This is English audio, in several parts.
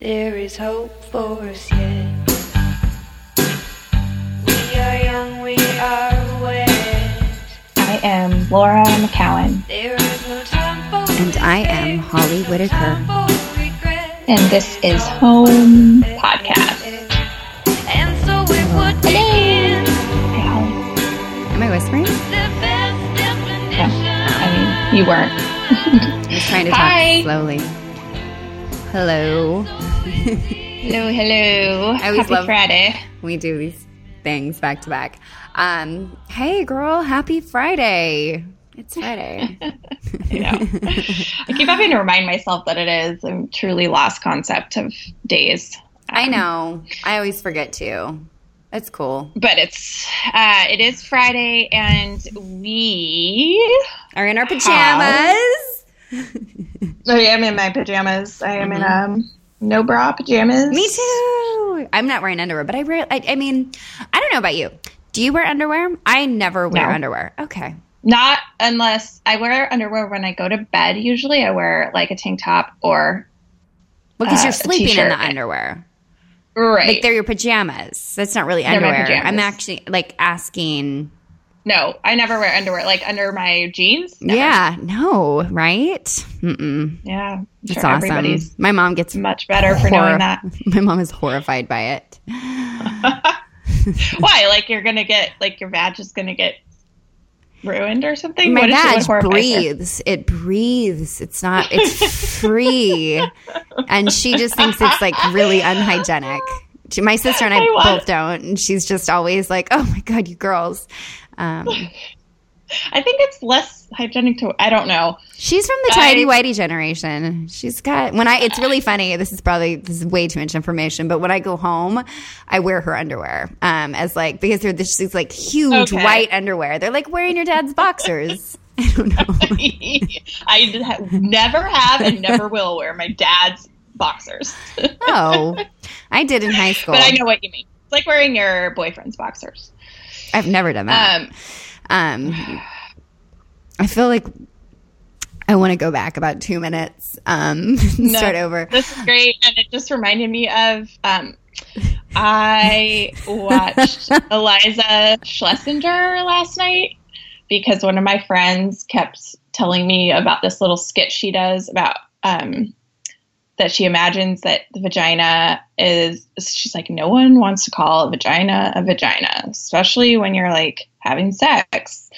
There is hope for us yet. We are young, we are wet. I am Laura McKowen, There is no time for And I am Holly Whitaker. time for regret. and this is Home Podcast. And so we would begin Hey, Holly. Am I whispering? the best definition. I mean, you weren't. I was trying to talk Hi. slowly. Hello. Hello, hello. I always Happy love- Friday. We do these things back to back. Um, hey, girl, happy Friday. It's Friday. You know, I keep having to remind myself that it is. I'm truly lost concept of days. I know. I always forget too. It's cool. But it's uh, it is Friday, and we. Are in our pajamas. I am in my pajamas. I am in um no bra pajamas. Me too. I'm not wearing underwear, but I rarely. I, I mean, I don't know about you. Do you wear underwear? I never wear No. underwear. Okay. Not unless I wear underwear when I go to bed. Usually, I wear like a tank top or Well, because Uh, you're sleeping in the underwear. right. Like they're your pajamas. That's not really underwear. I'm actually like asking. No, I never wear underwear like under my jeans. Never. Yeah, no, right? Mm-mm. yeah. It's sure awesome. My mom gets much better for knowing that. My mom is horrified by it. Why? Like you're gonna get like your badge is gonna get ruined or something? My What is it- what badge breathes. It breathes. It's not. It's free, and she just thinks it's like really unhygienic. She, my sister and I, I both don't, and she's just always like, "Oh my god, you girls." Um, I think it's less hygienic to. I don't know. She's from the tidy whitey generation. She's got when I. It's really funny. This is probably this is way too much information, but when I go home, I wear her underwear um, as like because they're this these like huge Okay. white underwear. They're like wearing your dad's boxers. I don't know. I ha- never have and never will wear my dad's boxers. Oh, I did in high school. But I know what you mean. It's like wearing your boyfriend's boxers. I've never done that. Um, Um, I feel like I want to go back about two minutes. Um, and start over. This is great, and it just reminded me of. Um, I watched Iliza Shlesinger last night because one of my friends kept telling me about this little skit she does about um, that she imagines that the vagina is. She's like, no one wants to call a vagina a vagina, especially when you're like having sex.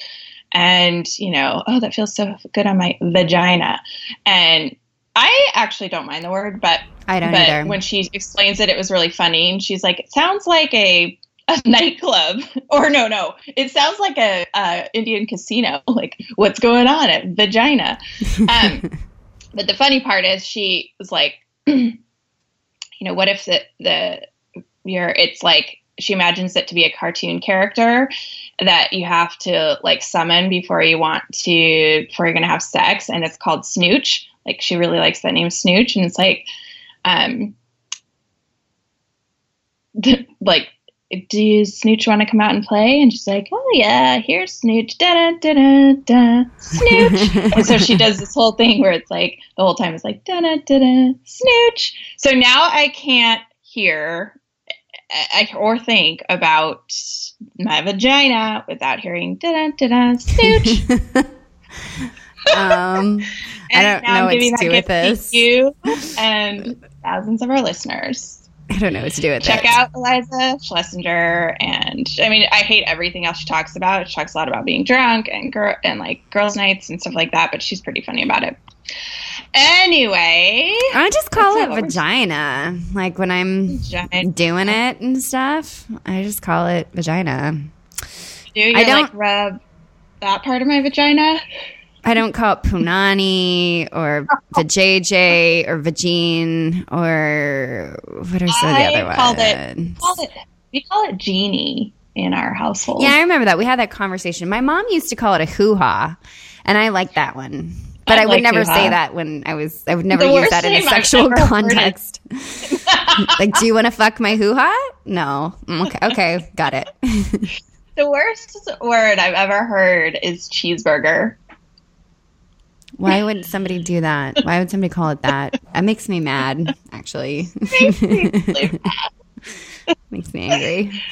And, you know, oh, that feels so good on my vagina. And I actually don't mind the word, but I don't but either. when she explains it, it was really funny. And she's like, it sounds like a, a nightclub. Or no, no, it sounds like a, a Indian casino. Like, what's going on at Vagina? Um, but the funny part is she was like, you know, what if the, the, you're, it's like, she imagines it to be a cartoon character that you have to like summon before you want to, before you're going to have sex. And it's called Snooch. Like, she really likes that name Snooch. And it's like, um, like, do you Snooch want to come out and play? And she's like, oh yeah, here's Snooch, da da da da da, Snooch. and so she does this whole thing where it's like the whole time it's like da da da da, Snooch. So now I can't hear I, or think about my vagina without hearing da da da da, Snooch. um, I don't know what to do with this. You and thousands of our listeners. I don't know what to do with that. check it. out Iliza Shlesinger, and I mean, I hate everything else she talks about. She talks a lot about being drunk and girl and like girls' nights and stuff like that, but she's pretty funny about it. Anyway, I just call it not what we're- vagina. Like when I'm giant doing it and stuff, I just call it vagina. do you I don't- like rub that part of my vagina? I don't call it punani or vajayjay or vagine or what are some of the other called it- ones? Call it we call it genie in our household. Yeah, I remember that. We had that conversation. My mom used to call it a hoo ha, and I like that one. But I I, would like never hoo-ha. say that when I was. I would never The use that in a sexual context. like, do you want to fuck my hoo ha? No. Mm, Okay, okay, got it. The worst word I've ever heard is cheeseburger. Why wouldn't somebody do that? Why would somebody call it that? That makes me mad, actually. makes me angry.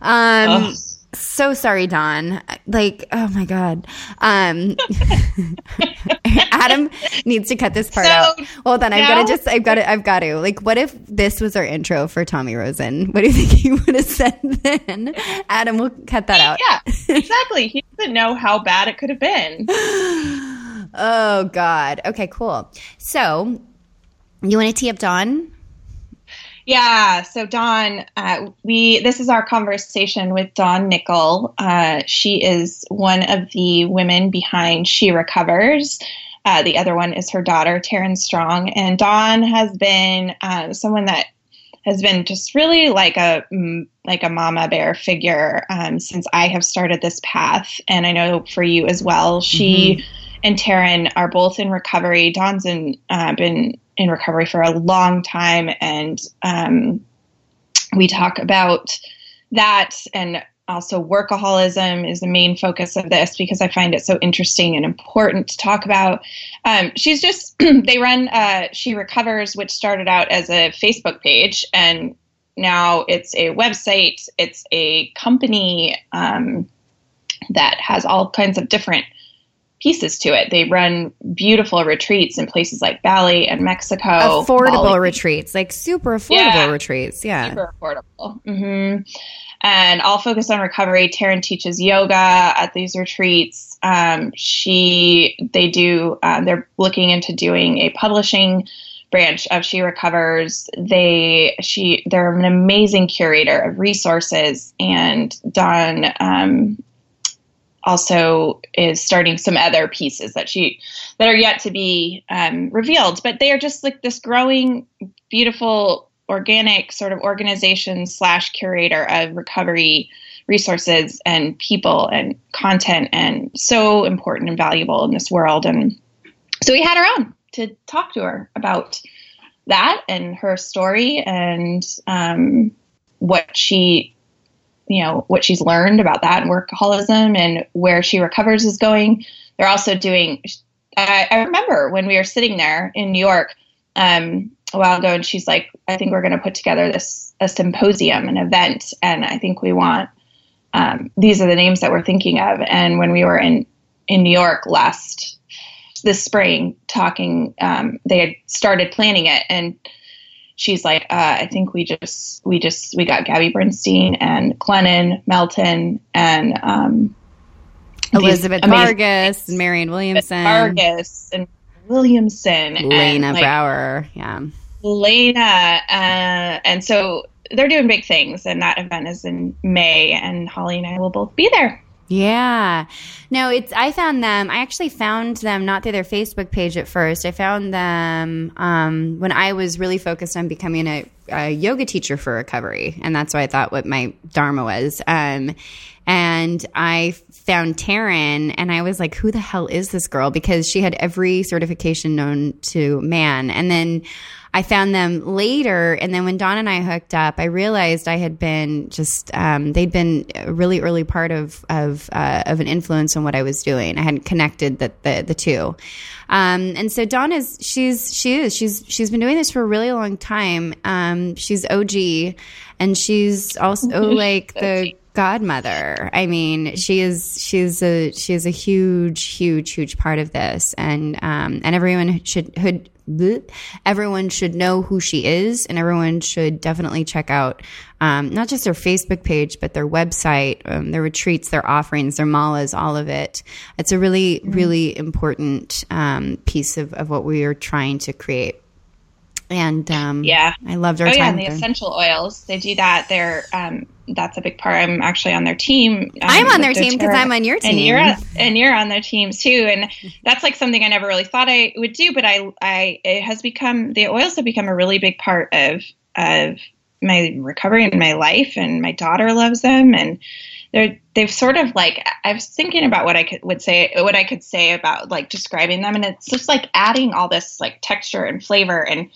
Um, so sorry, Dawn. Like, oh my god. Um, Adam needs to cut this part So, out. Hold on, I've got to just, I've got to, I've got to. Like, what if this was our intro for Tommy Rosen? What do you think he would have said then? Adam, we'll cut that out. Yeah, exactly. He doesn't know how bad it could have been. Oh God. Okay, cool. So, you want to tee up Dawn? Yeah. So Dawn, uh, we this is our conversation with Dawn Nickel. Uh, she is one of the women behind She Recovers. Uh, the other one is her daughter, Taryn Strong, and Dawn has been uh, someone that has been just really like a like a mama bear figure um, since I have started this path, and I know for you as well. She and Taryn are both in recovery. Dawn's in, uh, been in recovery for a long time, and um, we talk about that and also workaholism is the main focus of this because I find it so interesting and important to talk about. Um, she's just they run uh, she recovers, which started out as a Facebook page and now it's a website. It's a company um, that has all kinds of different pieces to it. They run beautiful retreats in places like Bali and Mexico. affordable Bali- retreats, like super affordable Yeah. retreats. Yeah. super affordable. hmm And I'll focus on recovery. Taryn teaches yoga at these retreats. Um, she, they do. Um, they're looking into doing a publishing branch of She Recovers. They, she, they're an amazing curator of resources, and Dawn um, also is starting some other pieces that she that are yet to be um, revealed. But they are just like this growing, beautiful, organic sort of organization slash curator of recovery resources and people and content, and so important and valuable in this world. And so we had her on to talk to her about that and her story and um, what she you know what she's learned about that and workaholism and where she recovers is going. They're also doing i, I remember when we were sitting there in new york um, a while ago and she's like i think we're going to put together this a symposium an event and i think we want um, these are the names that we're thinking of. And when we were in in new york last this spring talking um, they had started planning it and she's like, uh, I think we just we just we got Gabby Bernstein and Glennon Melton and um, Elizabeth Vargas, and Marianne Williamson, Vargas and Williamson, Lena and, like, Brower. Yeah. Lena, uh, and so they're doing big things, and that event is in May, and Holly and I will both be there. Yeah. No, it's I found them I actually found them not through their Facebook page at first. I found them um, when I was really focused on becoming a, a yoga teacher for recovery. And that's why I thought what my dharma was. Um, and I found Taryn and I was like, who the hell is this girl? Because she had every certification known to man. And then I found them later, and then when Dawn and I hooked up, I realized I had been just um, they'd been a really early part of of uh, of an influence on what I was doing. I hadn't connected the the, the two, um, and so Dawn is she's she is she's she's been doing this for a really long time. Um, she's OG, and she's also like the godmother. I mean, she is she's a she is a huge, huge, huge part of this, and um, and everyone should should everyone should know who she is, and everyone should definitely check out um, not just their Facebook page, but their website, um, their retreats, their offerings, their malas, all of it. It's a really, really important um, piece of, of what we are trying to create. And um, Yeah. I loved our Oh time. yeah, and the them. essential oils. They do that. They're um, that's a big part. I'm actually on their team. um, I'm on their team 'cause doTERRA. I'm on your team, and you're and you're on their team too. And that's like something I never really thought I would do, but I I it has become the oils have become a really big part of of my recovery and my life. And my daughter loves them, and they're they've sort of like I was thinking about what I could would say what I could say about like describing them, and it's just like adding all this like texture and flavor and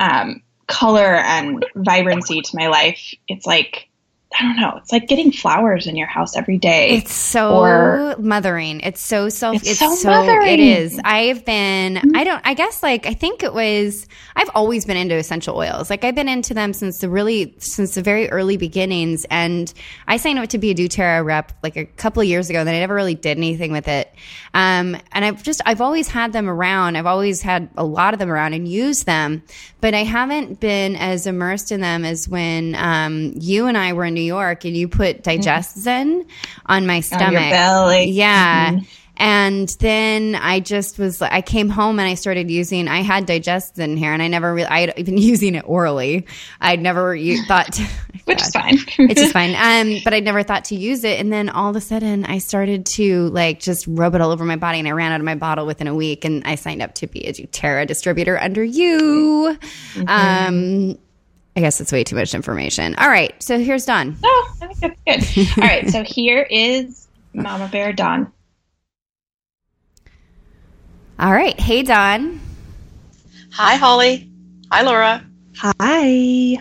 um, color and vibrancy to my life. It's like I don't know. It's like getting flowers in your house every day. It's so Or- mothering. It's so self. It's, It's so, so mothering. It is. I've been. I don't. I guess like I think it was. I've always been into essential oils. Like I've been into them since the really since the very early beginnings. And I signed up to be a DoTerra rep like a couple of years ago. And then I never really did anything with it. Um, and I've just I've always had them around. I've always had a lot of them around and used them, but I haven't been as immersed in them as when um, you and I were in New York and you put DigestZen on my stomach. on belly. Yeah. And then I just was like, I came home and I started using, I had DigestZen here and I never really, I had been using it orally. I'd never u- thought, which is fine. it's just fine. Um, but I never thought to use it. And then all of a sudden I started to like just rub it all over my body and I ran out of my bottle within a week and I signed up to be a doTERRA distributor under you. Um, I guess it's way too much information. All right. So here's Dawn. Oh, I think that's good. All right, so here is Mama Bear Dawn. All right. Hey, Dawn. Hi, Holly. Hi, Laura. Hi.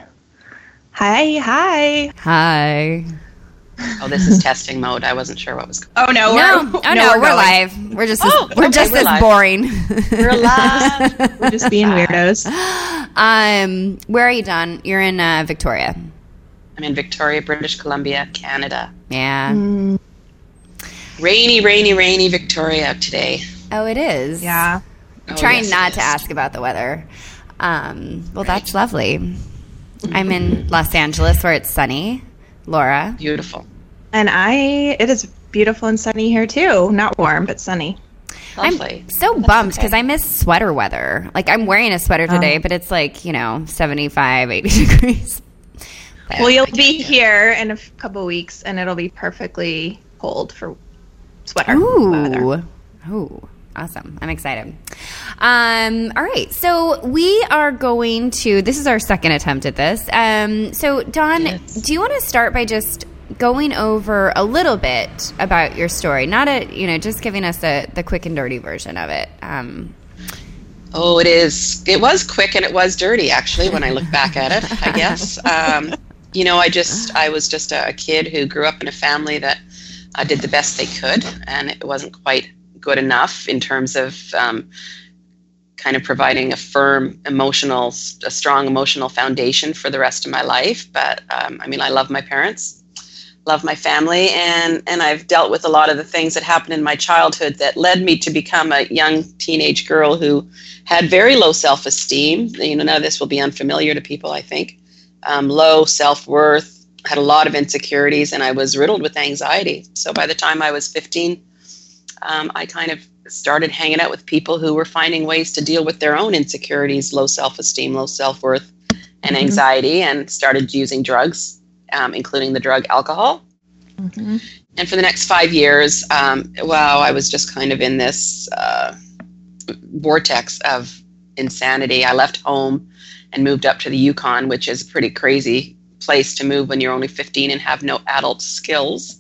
Hi, hi. Hi. Oh, this is testing mode. I wasn't sure what was going Oh no, No, we're, oh no, we're, going. live. We're just Oh, as, we're okay, just we're as live. boring. We're live. We're just being weirdos. um, where are you, Dawn? You're in uh, Victoria. I'm in Victoria, British Columbia, Canada. Yeah. Mm, Rainy, rainy, rainy Victoria today. Oh, it is. yeah. Oh, Trying yes, not to ask about the weather. Um, well, that's lovely. I'm in Los Angeles where it's sunny. Laura. Beautiful. And I, it is beautiful and sunny here too. Not warm, but sunny. Lovely. I'm so bummed because I miss sweater weather. Like I'm wearing a sweater today, but it's like, you know, 75, 80 degrees. Well, you'll be here in a couple weeks, and it'll be perfectly cold for sweater weather. Ooh. Ooh. Awesome. I'm excited. Um, all right. So we are going to, this is our second attempt at this. Um, so, Dawn, Yes. do you want to start by just going over a little bit about your story? Not a, you know, just giving us a, the quick and dirty version of it. Um, Oh, it is. It was quick and it was dirty, actually, when I look back at it, I guess. Um, you know, I just, I was just a, a kid who grew up in a family that uh, did the best they could, and it wasn't quite good enough in terms of um, kind of providing a firm emotional, a strong emotional foundation for the rest of my life. But um, I mean, I love my parents, love my family, and and I've dealt with a lot of the things that happened in my childhood that led me to become a young teenage girl who had very low self-esteem. You know, none of this will be unfamiliar to people, I think. Um, low self-worth, had a lot of insecurities, and I was riddled with anxiety. So by the time I was 15, um, I kind of started hanging out with people who were finding ways to deal with their own insecurities, low self-esteem, low self-worth, and anxiety, and started using drugs, um, including the drug alcohol. And for the next five years, um, wow, I was just kind of in this uh, vortex of insanity. I left home and moved up to the Yukon, which is a pretty crazy place to move when you're only 15 and have no adult skills.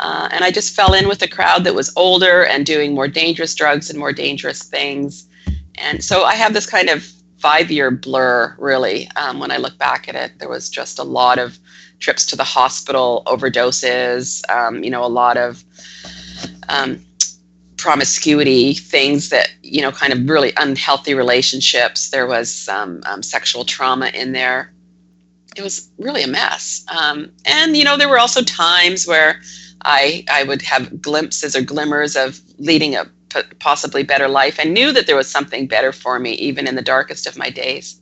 Uh, and I just fell in with a crowd that was older and doing more dangerous drugs and more dangerous things. And so I have this kind of five year blur, really, um, when I look back at it. There was just a lot of trips to the hospital, overdoses, um, you know, a lot of um, promiscuity, things that, you know, kind of really unhealthy relationships. There was um, sexual trauma in there. It was really a mess. Um, and, you know, there were also times where I, I would have glimpses or glimmers of leading a possibly better life. I knew that there was something better for me, even in the darkest of my days.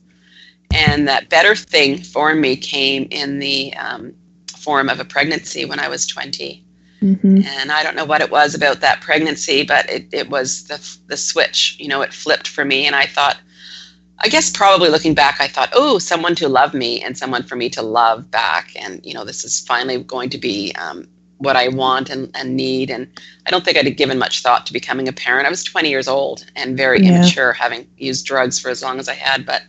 And that better thing for me came in the um, form of a pregnancy when I was 20 Mm-hmm. and I don't know what it was about that pregnancy, but it, it was the, the switch. You know, it flipped for me, and I thought, I guess probably looking back, I thought, oh, someone to love me and someone for me to love back, and you know, this is finally going to be um, what I want and, and need. And I don't think I'd have given much thought to becoming a parent. I was 20 years old and very Yeah. immature, having used drugs for as long as I had, but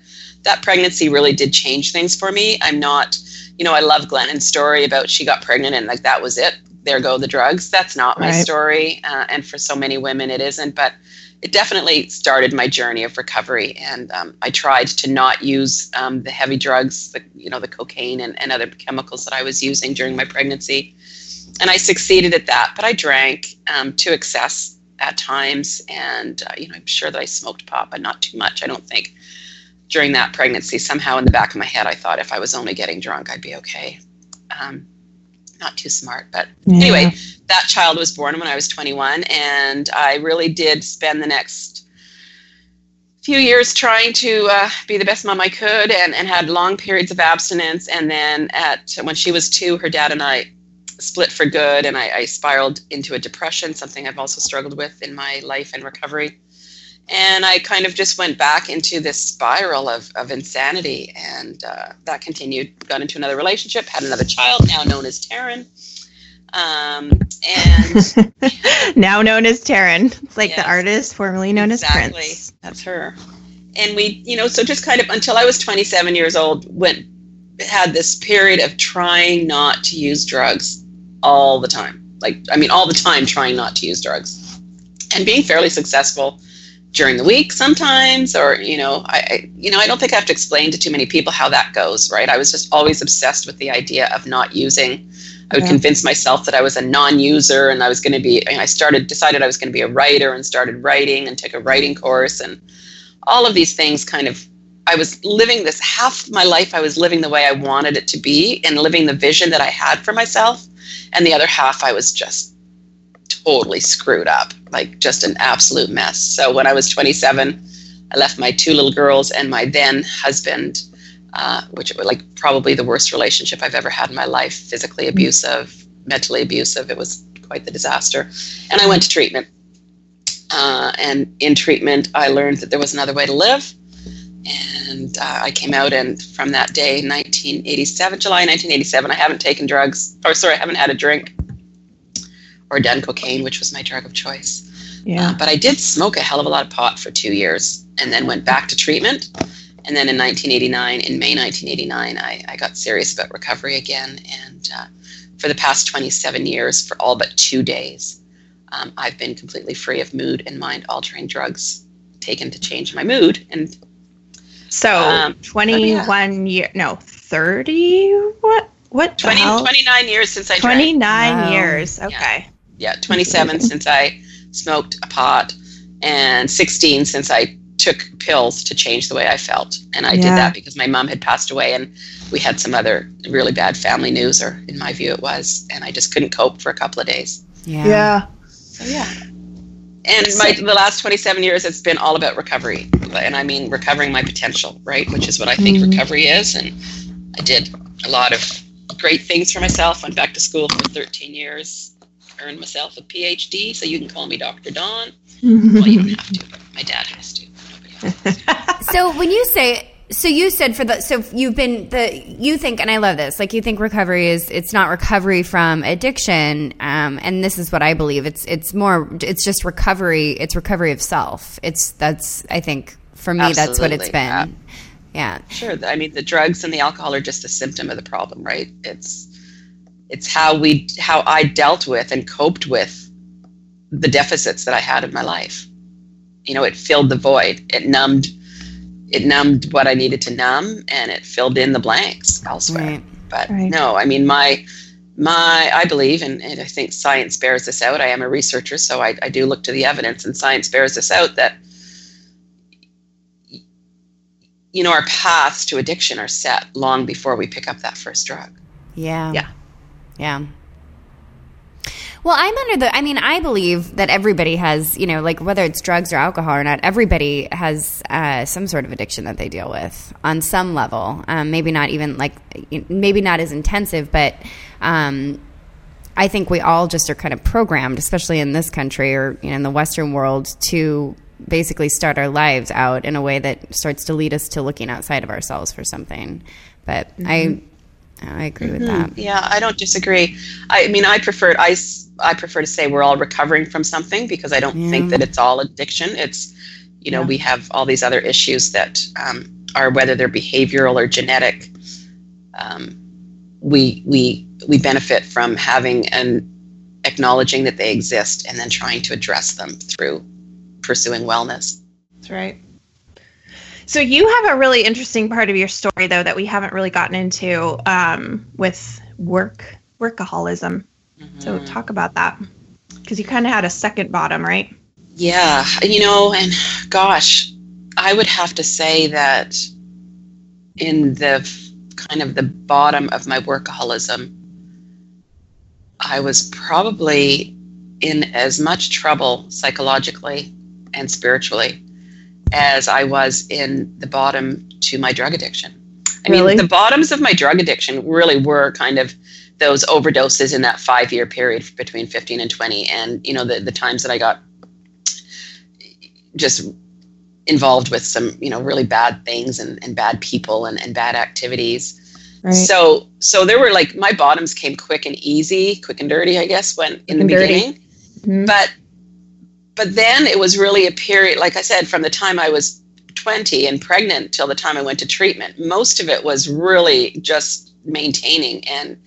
that pregnancy really did change things for me. I'm not, you know, I love Glennon's story about she got pregnant and like that was it there go the drugs. That's not my Right. story, uh, and for so many women, it isn't. But it definitely started my journey of recovery, and um, I tried to not use um, the heavy drugs, the, you know, the cocaine and, and other chemicals that I was using during my pregnancy, and I succeeded at that. But I drank um, to excess at times, and uh, you know, I'm sure that I smoked pot, but not too much. I don't think during that pregnancy. Somehow, in the back of my head, I thought if I was only getting drunk, I'd be okay. Um, not too smart, but Yeah. anyway, that child was born when I was 21, and I really did spend the next few years trying to uh, be the best mom I could, and, and had long periods of abstinence. And then at when she was two, her dad and I split for good, and I, I spiraled into a depression, something I've also struggled with in my life and recovery. And I kind of just went back into this spiral of, of insanity, and uh, that continued. Got into another relationship, had another child, now known as Taryn. Um, and now known as Taryn. It's like Yes. the artist formerly known exactly, as Prince. that's her. And we, you know, so just kind of until I was 27 years old, went had this period of trying not to use drugs all the time. Like, I mean, all the time trying not to use drugs, and being fairly successful during the week sometimes, or you know, I, I, you know, I don't think I have to explain to too many people how that goes, right? I was just always obsessed with the idea of not using. I would Yeah. convince myself that I was a non-user, and I was going to be. I started decided I was going to be a writer, and started writing, and took a writing course, and all of these things kind of. I was living this half my life. I was living the way I wanted it to be, and living the vision that I had for myself, and the other half I was just totally screwed up, like just an absolute mess. So when I was 27, I left my two little girls and my then husband, uh, which was like probably the worst relationship I've ever had in my life, physically abusive, mentally abusive. It was quite the disaster. And I went to treatment. Uh, and in treatment, I learned that there was another way to live. And uh, I came out, and from that day, 1987, July 1987, I haven't taken drugs, or sorry, I haven't had a drink or done cocaine, which was my drug of choice. Yeah. Uh, but I did smoke a hell of a lot of pot for two years and then went back to treatment. And then in 1989, in May 1989, I, I got serious about recovery again. And uh, for the past 27 years, for all but two days, um, I've been completely free of mood and mind altering drugs taken to change my mood. And So Um, 21 year, no, 30? What? What the 20, hell? 29 years since I drank. 29 Wow. years. Okay. yeah 27 since i smoked a pot and 16 since i took pills to change the way i felt. And i did that because my mom had passed away and we had some other really bad family news or in my view it was and i just couldn't cope for a couple of days. Yeah. so yeah. And my the last 27 years it's been all about recovery. And i mean recovering my potential right? Which is what i think Mhm. recovery is. And i did a lot of great things for myself went back to school for 13 years earned myself a phd so you can call me dr Dawn. well you don't have to but my dad has to. So when you say so you said for the so you've been the you think and I love this like you think recovery is it's not recovery from addiction um, and this is what I believe. It's it's more it's just recovery it's recovery of self. It's that's I think for me that's what it's been. Yeah. Sure. I mean the drugs and the alcohol are just a symptom of the problem right? It's it's how we how i dealt with and coped with the deficits that i had in my life. You know it filled the void. It numbed it numbed what i needed to numb and it filled in the blanks elsewhere. Right. But Right. no i mean my my i believe and, and i think science bears this out. I am a researcher so I, I do look to the evidence and science bears this out that you know our paths to addiction are set long before we pick up that first drug. Yeah. Yeah. Yeah well, I'm under the. I mean, I believe that everybody has, you know, like whether it's drugs or alcohol or not, everybody has uh, some sort of addiction that they deal with on some level. Um, maybe not even like, maybe not as intensive, but um, I think we all just are kind of programmed, especially in this country or you know in the Western world, to basically start our lives out in a way that starts to lead us to looking outside of ourselves for something. But I, I agree with that. yeah i don't disagree i mean i prefer i s- I prefer to say we're all recovering from something because i don't think that it's all addiction it's you know Yeah. we have all these other issues that um, are whether they're behavioral or genetic um, we we we benefit from having and acknowledging that they exist and then trying to address them through pursuing wellness. That's right. So you have a really interesting part of your story, though, that we haven't really gotten into um, with work workaholism. Mm-hmm. So talk about that because you kind of had a second bottom, right? Yeah, you know, and gosh, I would have to say that in the kind of the bottom of my workaholism, I was probably in as much trouble psychologically and spiritually as I was in the bottom to my drug addiction. I Really? mean, the bottoms of my drug addiction really were kind of those overdoses in that five year period between 15 and 20. And, you know, the, the times that I got just involved with some, you know, really bad things and, and bad people and, and bad activities. Right. So, so there were like my bottoms came quick and easy, quick and dirty, I guess, when in the dirty. beginning. Mhm. But, but then it was really a period, like I said, from the time I was 20 and pregnant till the time I went to treatment, most of it was really just maintaining and,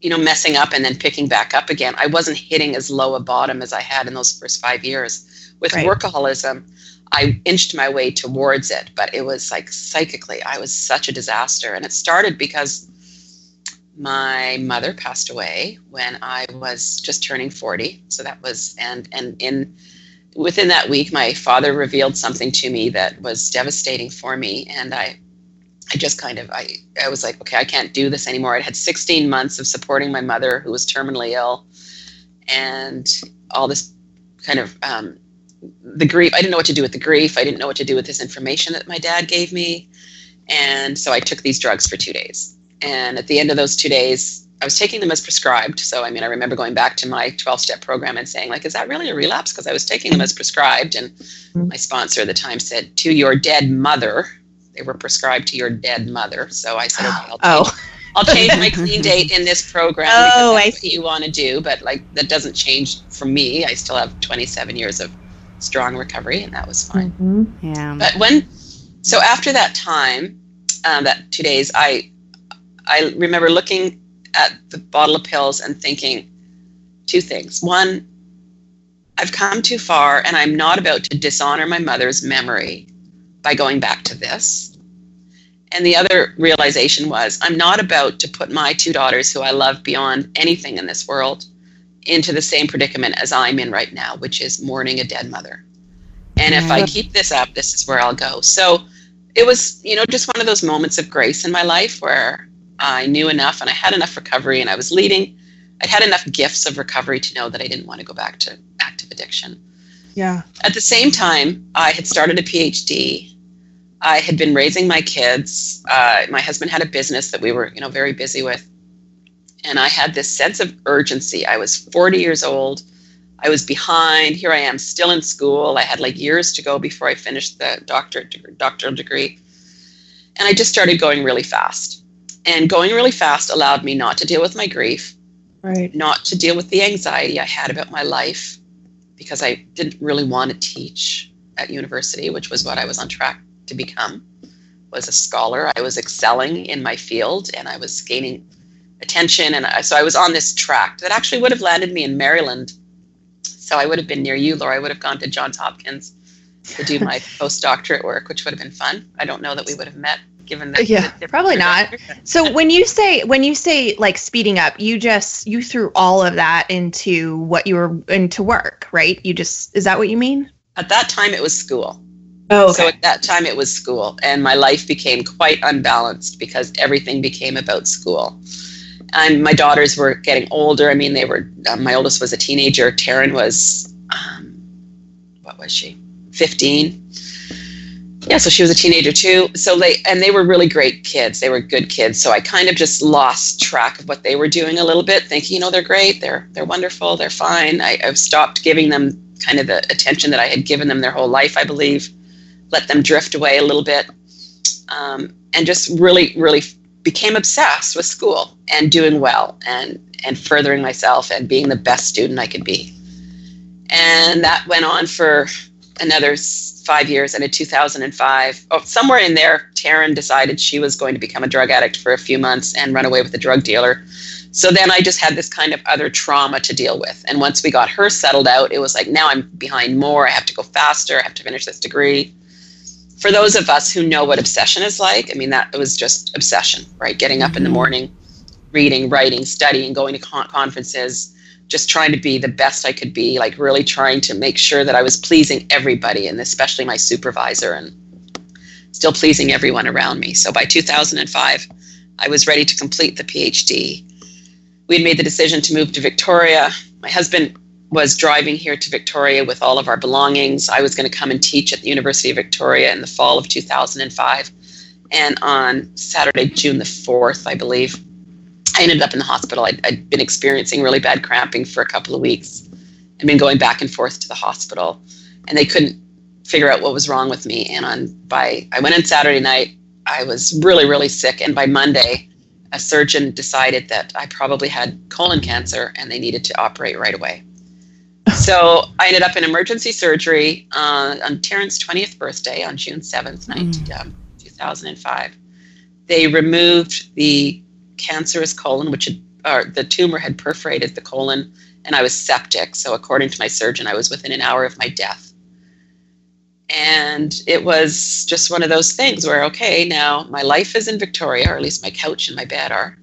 you know, messing up and then picking back up again. I wasn't hitting as low a bottom as I had in those first five years. With Right. workaholism, I inched my way towards it, but it was like psychically, I was such a disaster. And it started because my mother passed away when I was just turning 40. So that was, and, and in, within that week, my father revealed something to me that was devastating for me. And I, I just kind of, I, I was like, okay, I can't do this anymore. I had 16 months of supporting my mother who was terminally ill and all this kind of, um, the grief. I didn't know what to do with the grief. I didn't know what to do with this information that my dad gave me. And so I took these drugs for two days. And at the end of those two days, I was taking them as prescribed. So, I mean, I remember going back to my 12 step program and saying, like, is that really a relapse? Because I was taking them as prescribed. And my sponsor at the time said, to your dead mother. They were prescribed to your dead mother. So I said, okay, I'll change, Oh, I'll change my clean date in this program Oh, because I that's what you want to do. But like, that doesn't change for me. I still have 27 years of strong recovery, and that was fine. Mhm. Yeah. But when, so after that time, um, that two days, I, I remember looking at the bottle of pills and thinking two things. One, I've come too far, and I'm not about to dishonor my mother's memory by going back to this. And the other realization was, I'm not about to put my two daughters, who I love beyond anything in this world, into the same predicament as I'm in right now, which is mourning a dead mother. And if I keep this up, this is where I'll go. So it was, you know, just one of those moments of grace in my life where I knew enough and I had enough recovery and I was leading. I'd had enough gifts of recovery to know that I didn't want to go back to active addiction. Yeah. At the same time, I had started a PhD. I had been raising my kids. Uh, my husband had a business that we were, you know, very busy with, and I had this sense of urgency. I was 40 years old. I was behind. Here I am, still in school. I had like years to go before I finished the doctorate doctoral degree, and I just started going really fast. And going really fast allowed me not to deal with my grief, Right. not to deal with the anxiety I had about my life because I didn't really want to teach at university, which was what I was on track to become. Was a scholar. I was excelling in my field and I was gaining attention and I, so I was on this track that actually would have landed me in Maryland. So I would have been near you, Laura. I would have gone to Johns Hopkins to do my postdoctorate work, which would have been fun. I don't know that we would have met given that. Yeah, probably not. So when you say when you say like speeding up, you just you threw all of that into what you were into work, right? You just is that what you mean? At that time, it was school. Oh, So at that time, it was school, and my life became quite unbalanced because everything became about school. And my daughters were getting older. I mean, they were. Um, my oldest was a teenager. Taryn was, um, what was she? Fifteen. Yeah, so she was a teenager too. So they and they were really great kids. They were good kids. So I kind of just lost track of what they were doing a little bit, thinking, you know, they're great, they're they're wonderful, they're fine. I, I've stopped giving them kind of the attention that I had given them their whole life, I believe let them drift away a little bit, um, and just really, really became obsessed with school and doing well and and furthering myself and being the best student I could be. And that went on for another five years. And in 2005, oh, somewhere in there, Taryn decided she was going to become a drug addict for a few months and run away with a drug dealer So then I just had this kind of other trauma to deal with. And once we got her settled out, it was like now I'm behind more. I have to go faster. I have to finish this degree. For those of us who know what obsession is like, I mean, that was just obsession, right? Getting up in the mm-hmm. morning, reading, writing, studying, going to con- conferences, just trying to be the best I could be, like really trying to make sure that I was pleasing everybody and especially my supervisor and still pleasing everyone around me. So by 2005, I was ready to complete the PhD. We had made the decision to move to Victoria. My husband was driving here to Victoria with all of our belongings. I was going to come and teach at the University of Victoria in the fall of 2005. And on Saturday, June the 4th, I believe, I ended up in the hospital. I'd, I'd been experiencing really bad cramping for a couple of weeks. I'd been going back and forth to the hospital, and they couldn't figure out what was wrong with me. And on by I went in Saturday night. I was really really sick, and by Monday, a surgeon decided that I probably had colon cancer, and they needed to operate right away. So I ended up in emergency surgery uh, on Taryn's 20th birthday on June 7th, 19, um, 2005. They removed the cancerous colon, which had, or the tumor had perforated the colon, and I was septic. So according to my surgeon, I was within an hour of my death. And it was just one of those things where, okay, now my life is in Victoria, or at least my couch and my bed are.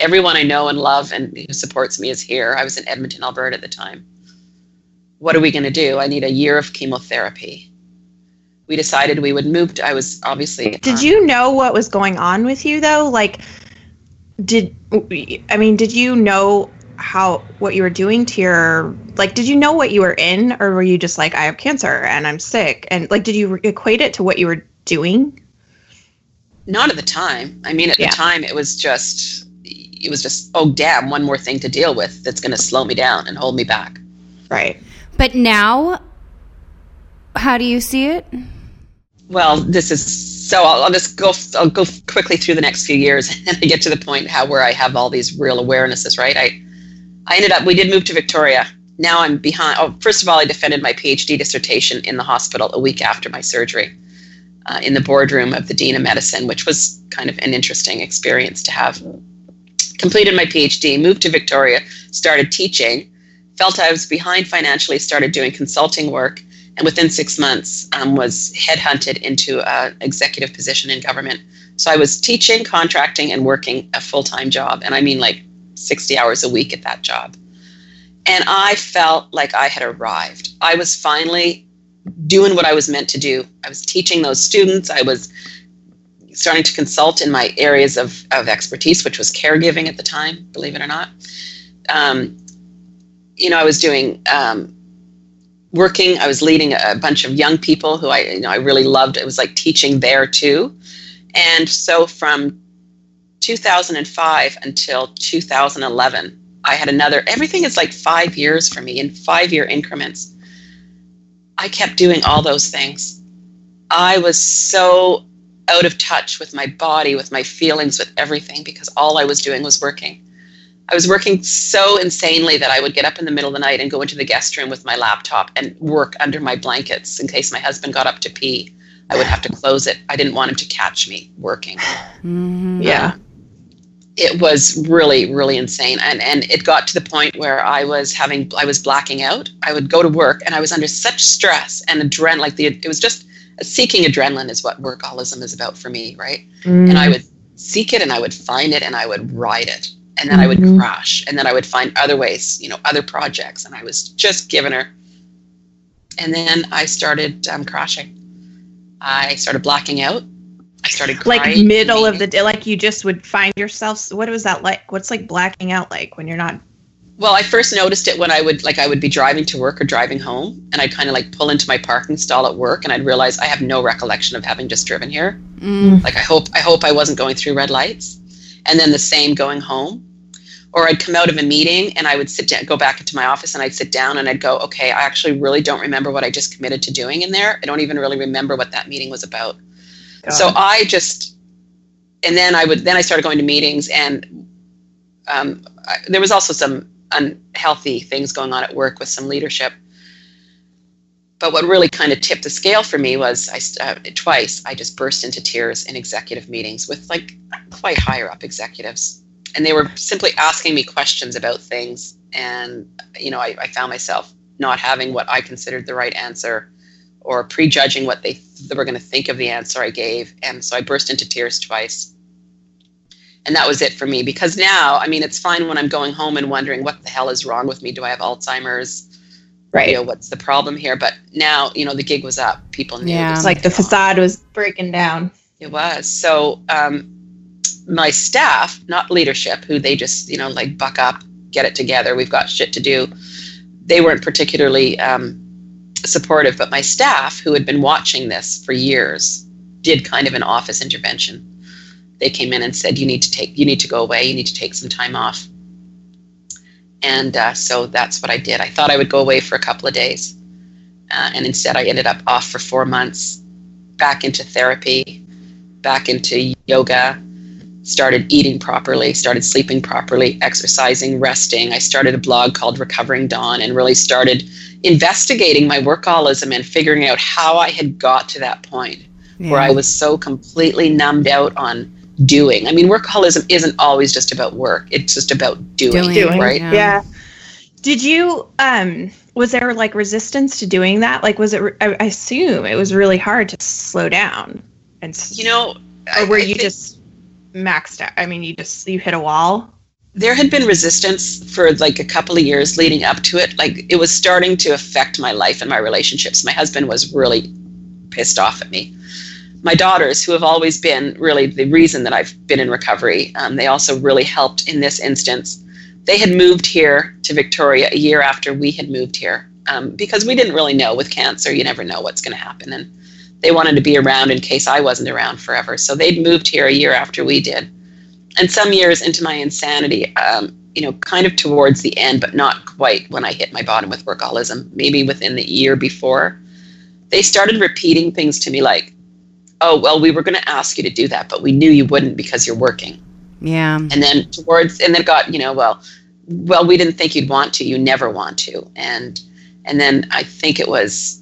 Everyone I know and love and who supports me is here. I was in Edmonton, Alberta at the time. What are we going to do? I need a year of chemotherapy. We decided we would move. To, I was obviously. Did um, you know what was going on with you though? Like, did I mean, did you know how what you were doing to your like? Did you know what you were in, or were you just like, I have cancer and I'm sick, and like, did you equate it to what you were doing? Not at the time. I mean, at Yeah. the time, it was just, it was just, oh damn, one more thing to deal with that's going to slow me down and hold me back. Right. But now, how do you see it? Well, this is so. I'll, I'll just go. I'll go quickly through the next few years and I get to the point how where I have all these real awarenesses. Right. I, I ended up. We did move to Victoria. Now I'm behind. Oh, first of all, I defended my PhD dissertation in the hospital a week after my surgery, uh, in the boardroom of the dean of medicine, which was kind of an interesting experience to have. Completed my PhD, moved to Victoria, started teaching. Felt I was behind financially, started doing consulting work and within six months um, was headhunted into an executive position in government. So I was teaching, contracting, and working a full time job, and I mean like 60 hours a week at that job. And I felt like I had arrived. I was finally doing what I was meant to do. I was teaching those students. I was starting to consult in my areas of, of expertise, which was caregiving at the time, believe it or not. Um, you know, I was doing um, working. I was leading a bunch of young people who I, you know, I really loved. It was like teaching there too. And so from 2005 until 2011, I had another. Everything is like five years for me in five year increments. I kept doing all those things. I was so out of touch with my body, with my feelings, with everything because all I was doing was working. I was working so insanely that I would get up in the middle of the night and go into the guest room with my laptop and work under my blankets in case my husband got up to pee. I would have to close it. I didn't want him to catch me working. Mm-hmm. Yeah. It was really, really insane. And and it got to the point where I was having I was blacking out. I would go to work and I was under such stress and adrenaline like the it was just seeking adrenaline is what workaholism is about for me, right? Mm. and I would seek it and I would find it and I would ride it. And then I would Mhm. crash and then I would find other ways, you know, other projects. And I was just giving her. And then I started um, crashing. I started blacking out. I started like middle of the day, like you just would find yourself. What was that like? What's like blacking out like when you're not? Well, I first noticed it when I would like I would be driving to work or driving home, and I'd kind of like pull into my parking stall at work, and I'd realize I have no recollection of having just driven here. Mm. Like I hope I hope I wasn't going through red lights, and then the same going home. Or I'd come out of a meeting and I would sit down, go back into my office, and I'd sit down and I'd go, okay, I actually really don't remember what I just committed to doing in there. I don't even really remember what that meeting was about. So I just, and then I would, then I started going to meetings, and um, I, there was also some unhealthy things going on at work with some leadership. But what really kind of tipped the scale for me was I uh, twice I just burst into tears in executive meetings with like quite higher up executives, and they were simply asking me questions about things. And, you know, I, I found myself not having what I considered the right answer or prejudging what they, they were going to think of the answer I gave. And so I burst into tears twice. And that was it for me because now, I mean, it's fine when I'm going home and wondering what the hell is wrong with me. Do I have Alzheimer's? Right. You know, what's the problem here? But now, you know, the gig was up. People knew. Yeah. this It's like the facade was breaking down. It was. So um, my staff, not leadership, who they just, you know, like buck up, get it together, we've got shit to do. They weren't particularly um, supportive, but my staff, who had been watching this for years, did kind of an office intervention. They came in and said, "You need to take, you need to go away. You need to take some time off." And uh, so that's what I did. I thought I would go away for a couple of days, uh, and instead I ended up off for four months, back into therapy, back into yoga, started eating properly, started sleeping properly, exercising, resting. I started a blog called Recovering Dawn and really started investigating my workaholism and figuring out how I had got to that point where I was so completely numbed out on doing. I mean, workaholism isn't always just about work. It's just about doing, Doing, right? yeah. Yeah. Did you um was there like resistance to doing that? Like was it I, I assume it was really hard to slow down and You know, or were I- I you think- just maxed out? I mean, you just you hit a wall. there had been resistance for like a couple of years leading up to it. Like it was starting to affect my life and my relationships. My husband was really pissed off at me. My daughters, who have always been really the reason that I've been in recovery, um, they also really helped in this instance. They had moved here to Victoria a year after we had moved here um, because we didn't really know with cancer, you never know what's going to happen. And they wanted to be around in case I wasn't around forever. So they'd moved here a year after we did and some years into my insanity, um, you know, kind of towards the end, but not quite when I hit my bottom with workaholism, maybe within the year before, they started repeating things to me like, oh, well, we were going to ask you to do that, but we knew you wouldn't because you're working. Yeah. And then towards, and then got, you know, well, well, we didn't think you'd want to. You never want to. And, and then I think it was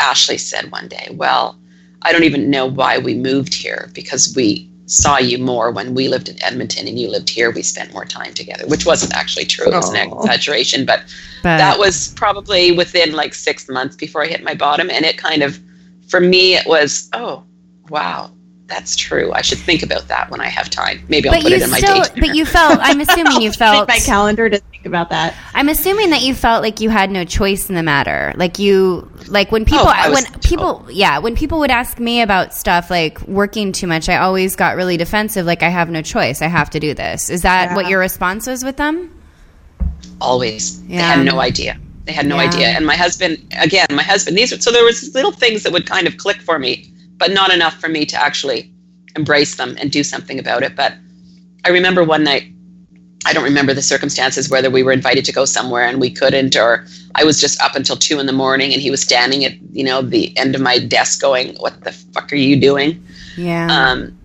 Ashley said one day, well, I don't even know why we moved here because we saw you more when we lived in Edmonton and you lived here. We spent more time together, which wasn't actually true. It was an exaggeration, but But that was probably within like six months before I hit my bottom. And it kind of, for me, it was, oh, wow, that's true. I should think about that when I have time. Maybe I'll but put it in my still day. but you felt I'm assuming you felt my calendar to think about that. I'm assuming that you felt like you had no choice in the matter. Like you, like when people, Oh, when people, yeah, when people would ask me about stuff like working too much, I always got really defensive. Like I have no choice. I have to do this. Is that what your response was with them? always they had no idea they had no Yeah. idea and my husband again my husband these are so there was little things that would kind of click for me but not enough for me to actually embrace them and do something about it but i remember one night i don't remember the circumstances whether we were invited to go somewhere and we couldn't or i was just up until two in the morning and he was standing at you know the end of my desk going what the fuck are you doing Yeah. um,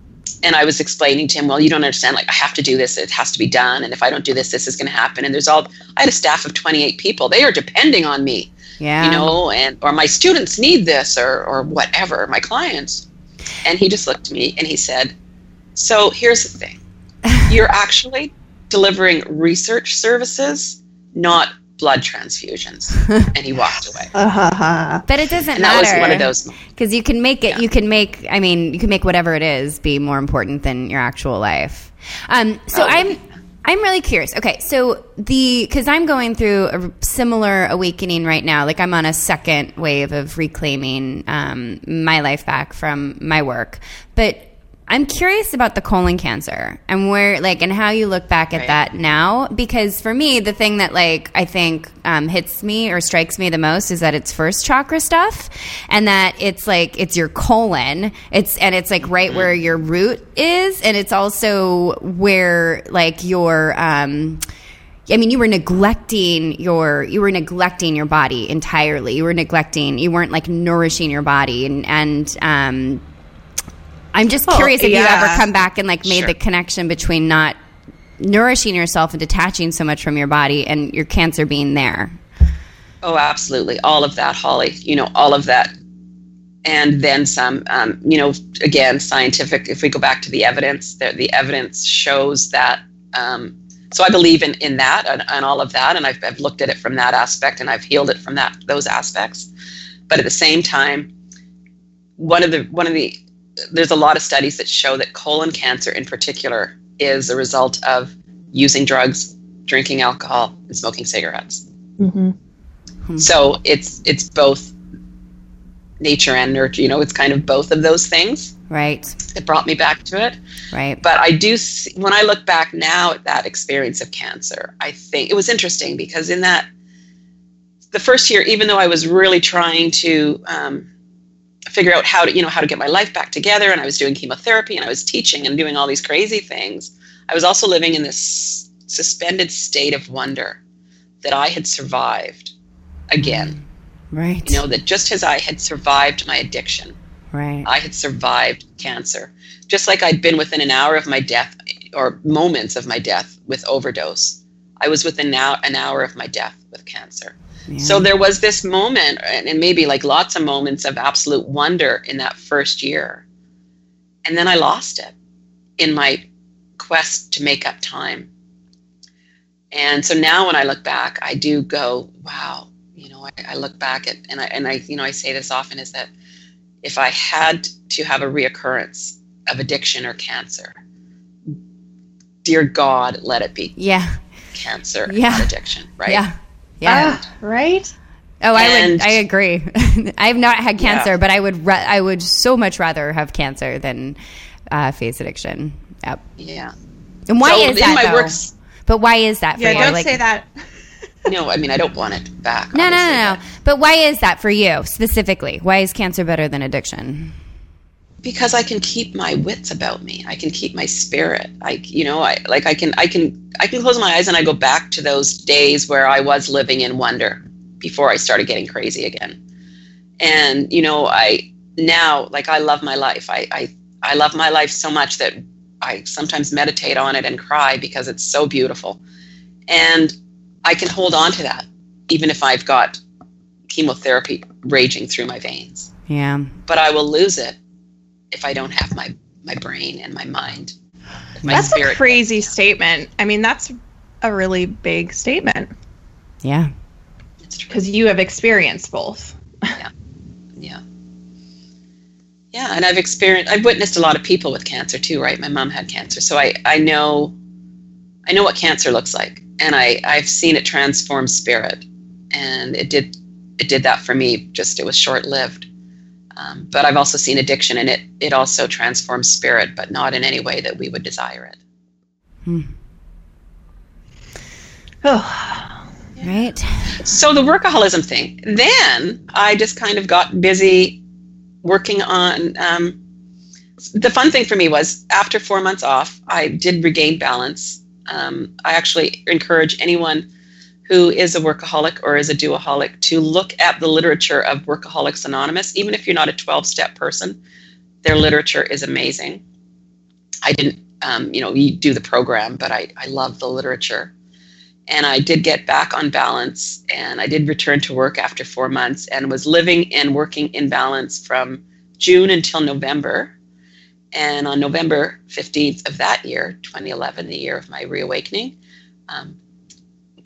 and I was explaining to him, well, you don't understand. Like, I have to do this. It has to be done. And if I don't do this, this is going to happen. And there's all. I had a staff of 28 people. They are depending on me, yeah. you know, and or my students need this, or or whatever. My clients. And he just looked at me and he said, "So here's the thing. You're actually delivering research services, not blood transfusions." and he walked away. Uh-huh. but it doesn't And that was one of those. because you can make it Yeah. you can make i mean you can make whatever it is be more important than your actual life um, so Oh. i'm i'm really curious. Okay so the because i'm going through a similar awakening right now like i'm on a second wave of reclaiming um, my life back from my work. But i'm curious about the colon cancer and where like and how you look back at Right. that now because for me the thing that like i think um, hits me or strikes me the most is that it's first chakra stuff and that it's like it's your colon it's and it's like right where your root is and it's also where like your um I mean, you were neglecting your you were neglecting your body entirely. You were neglecting. You weren't like nourishing your body, and and um, I'm just Oh, curious if you yeah. ever come back and like made Sure. the connection between not nourishing yourself and detaching so much from your body and your cancer being there. Oh, absolutely. All of that, Holly. You know, all of that. And then some, um, you know, again, scientific, if we go back to the evidence, the, the evidence shows that Um, so I believe in, in that and, and all of that, and I've, I've looked at it from that aspect, and I've healed it from that those aspects. But at the same time, one of the one of the there's a lot of studies that show that colon cancer in particular is a result of using drugs, drinking alcohol, and smoking cigarettes. Mm-hmm. So it's it's both nature and nurture. You know, it's kind of both of those things. Right. It brought me back to it. Right. But I do see, when I look back now at that experience of cancer, I think it was interesting because in that the first year, even though I was really trying to um, figure out how to you know how to get my life back together, and I was doing chemotherapy and I was teaching and doing all these crazy things, I was also living in this suspended state of wonder that I had survived again. Right. You know that just as I had survived my addiction, right. I had survived cancer. Just like I'd been within an hour of my death or moments of my death with overdose, I was within now an hour of my death with cancer. Yeah. So there was this moment, and maybe like lots of moments of absolute wonder in that first year. And then I lost it in my quest to make up time. And so now when I look back, I do go, wow, you know, I, I look back at, and I, and I, you know, I say this often is that if I had to have a reoccurrence of addiction or cancer, dear God, let it be yeah. cancer, Yeah. addiction, right? Yeah. Yeah. Ah, right? oh, I would. and- I agree. I have not had cancer, Yeah. but I would. Ra- I would so much rather have cancer than uh, face addiction. Yep. Yeah. And why So is in that? my though? works- But why is that for Yeah, you? don't Like- say that. No, I mean I don't want it back. No, no, no, no. but- But why is that for you specifically? Why is cancer better than addiction? Because I can keep my wits about me. I can keep my spirit. I, you know, I like I can, I can, I can close my eyes and I go back to those days where I was living in wonder before I started getting crazy again. And you know, I now like I love my life. I, I, I love my life so much that I sometimes meditate on it and cry because it's so beautiful. And I can hold on to that even if I've got chemotherapy raging through my veins. Yeah. But I will lose it if I don't have my my brain and my mind. My That's a spirit. crazy statement. I mean, that's a really big statement Yeah. Because you have experienced both. yeah. Yeah. Yeah, and I've experienced I've witnessed a lot of people with cancer too, right? My mom had cancer. So I I know I know what cancer looks like. And I I've seen it transform spirit. And it did it did that for me. Just it was short-lived. Um, but I've also seen addiction and it it also transforms spirit, but not in any way that we would desire it. Oh, Right. so the workaholism thing then i just kind of got busy working on um, the fun thing for me was after four months off i did regain balance um, i actually encourage anyone who is a workaholic or is a duoholic to look at the literature of workaholics anonymous. Even if you're not a 12-step person their literature is amazing. I didn't um, you know do the program but I, I love the literature. And I did get back on balance and I did return to work after four months and was living and working in balance from June until November. And on November 15th of that year, 2011, the year of my reawakening, um,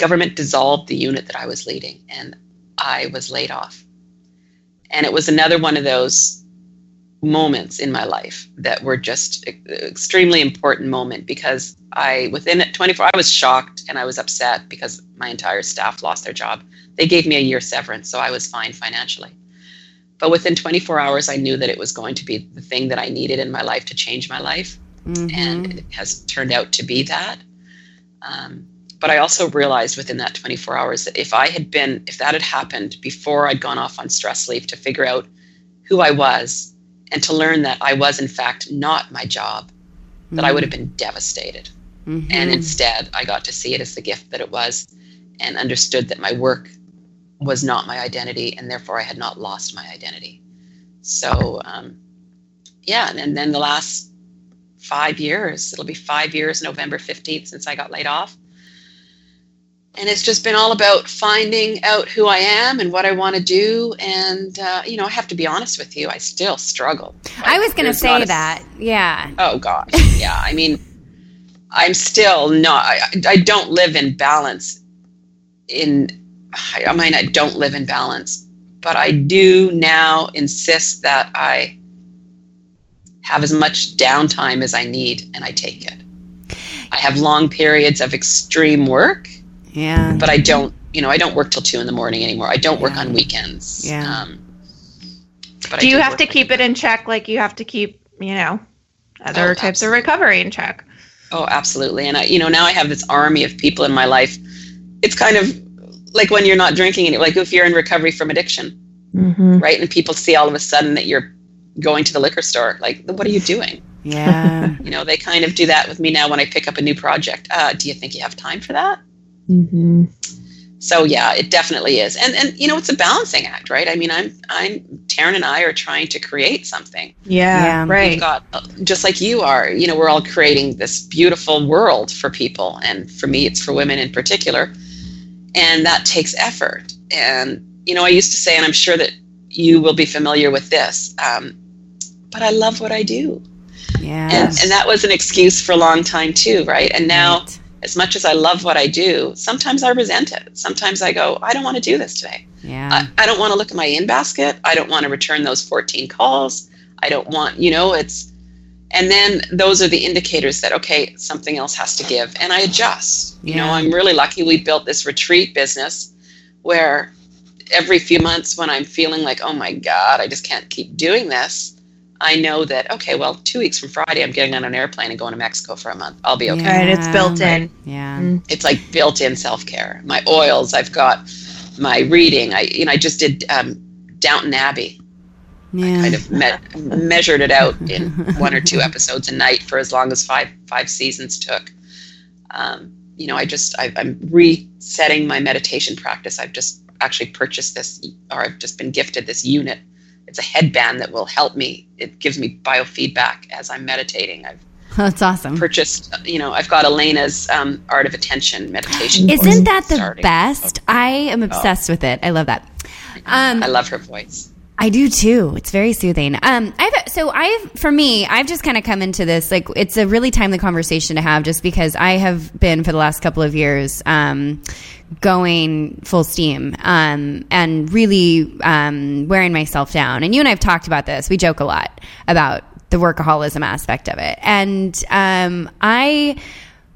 government dissolved the unit that I was leading and I was laid off. And it was another one of those moments in my life that were just extremely important moment because I within 24 I was shocked and I was upset because my entire staff lost their job. They gave me a year severance so I was fine financially. But within 24 hours I knew that it was going to be the thing that I needed in my life to change my life Mhm. and it has turned out to be that. Um, but I also realized within that 24 hours that if I had been, if that had happened before I'd gone off on stress leave to figure out who I was and to learn that I was in fact not my job, that I would have been devastated. Mhm. And instead, I got to see it as the gift that it was and understood that my work was not my identity and therefore I had not lost my identity. So, um, yeah, and then the last five years, it'll be five years, November 15th, since I got laid off. And it's just been all about finding out who I am and what I want to do. And, uh, you know, I have to be honest with you, I still struggle. I was going to say a- that. Yeah. Oh gosh, yeah. I mean, I'm still not. I, I don't live in balance. In I mean, I don't live in balance, but I do now insist that I have as much downtime as I need, and I take it. I have long periods of extreme work, Yeah. but I don't. You know, I don't work till two in the morning anymore. I don't work Yeah. on weekends. Yeah. Um, but I Do you have to keep it in check like you have to keep, you know, other Oh, types of recovery in check? Oh, absolutely. And I, you know, now I have this army of people in my life. It's kind of like when you're not drinking, and like if you're in recovery from addiction, Mm-hmm. right? And people see all of a sudden that you're going to the liquor store. Like, what are you doing? Yeah. You know, they kind of do that with me now when I pick up a new project. Uh, do you think you have time for that? Mm-hmm. So yeah, it definitely is. And and you know, it's a balancing act, right? I mean, I'm I'm Taryn and I are trying to create something. Yeah, Yeah. right. We've got uh, just like you are. You know, we're all creating this beautiful world for people, and for me, it's for women in particular, and that takes effort. And you know, I used to say, and I'm sure that you will be familiar with this. Um, but I love what I do, Yeah. and and that was an excuse for a long time too, right? And now Right. As much as I love what I do, sometimes I resent it. Sometimes I go, I don't want to do this today. Yeah. I, I don't want to look at my in basket. I don't want to return those 14 calls. I don't want, you know, it's, and then those are the indicators that, okay, something else has to give. And I adjust. You know, Yeah. I'm really lucky we built this retreat business where every few months when I'm feeling like, oh my God, I just can't keep doing this, I know that, okay, well, two weeks from Friday, I'm getting on an airplane and going to Mexico for a month. I'll be okay. Right, it's built Yeah. in. Yeah. It's like built in self care. My oils, I've got my reading. I, you know, I just did um, Downton Abbey. Yeah. Kind of me- measured it out in one or two episodes a night for as long as five five seasons took. Um, you know, I just I, I'm resetting my meditation practice. I've just actually purchased this, or I've just been gifted this unit. It's a headband that will help me. It gives me biofeedback as I'm meditating. I've That's awesome. purchased, you know, I've got Elena's um, Art of Attention meditation. Isn't that the starting. best? I am obsessed with it. I love that. Um, I love her voice. I do too. It's very soothing. Um, I've so I've for me, I've just kind of come into this like it's a really timely conversation to have, just because I have been for the last couple of years um, going full steam um, and really um, wearing myself down. And you and I have talked about this. We joke a lot about the workaholism aspect of it, and um, I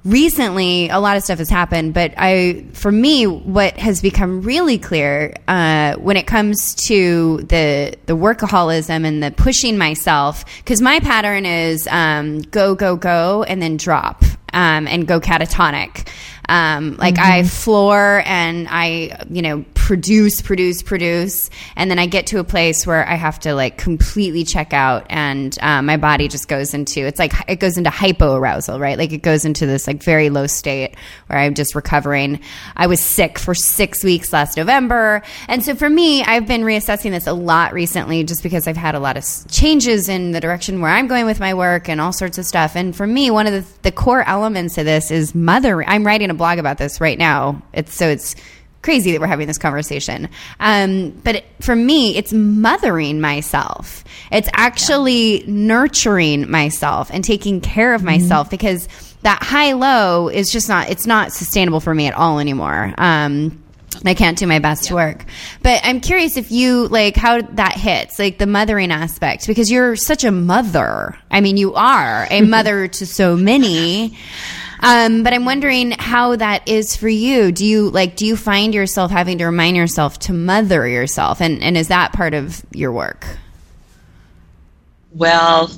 recently a lot of stuff has happened but i for me what has become really clear uh, when it comes to the the workaholism and the pushing myself because my pattern is um, go go go and then drop um, and go catatonic. Um, like I floor and I, you know, produce, produce, produce, and then I get to a place where I have to like completely check out, and um, my body just goes into it's like it goes into hypoarousal, right? Like it goes into this like very low state where I'm just recovering. I was sick for six weeks last November, and so for me, I've been reassessing this a lot recently, just because I've had a lot of changes in the direction where I'm going with my work and all sorts of stuff. And for me, one of the, the core elements of this is mothering. I'm writing a blog about this right now. It's so it's crazy that we're having this conversation. Um, but it, for me, it's mothering myself. It's actually nurturing myself and taking care of myself because that high low is just not, it's not sustainable for me at all anymore. Um, I can't do my best to work. But I'm curious if you like how that hits, like the mothering aspect, because you're such a mother. I mean, you are a mother to so many. Um, but I'm wondering how that is for you. Do you like? Do you find yourself having to remind yourself to mother yourself, and and is that part of your work? Well,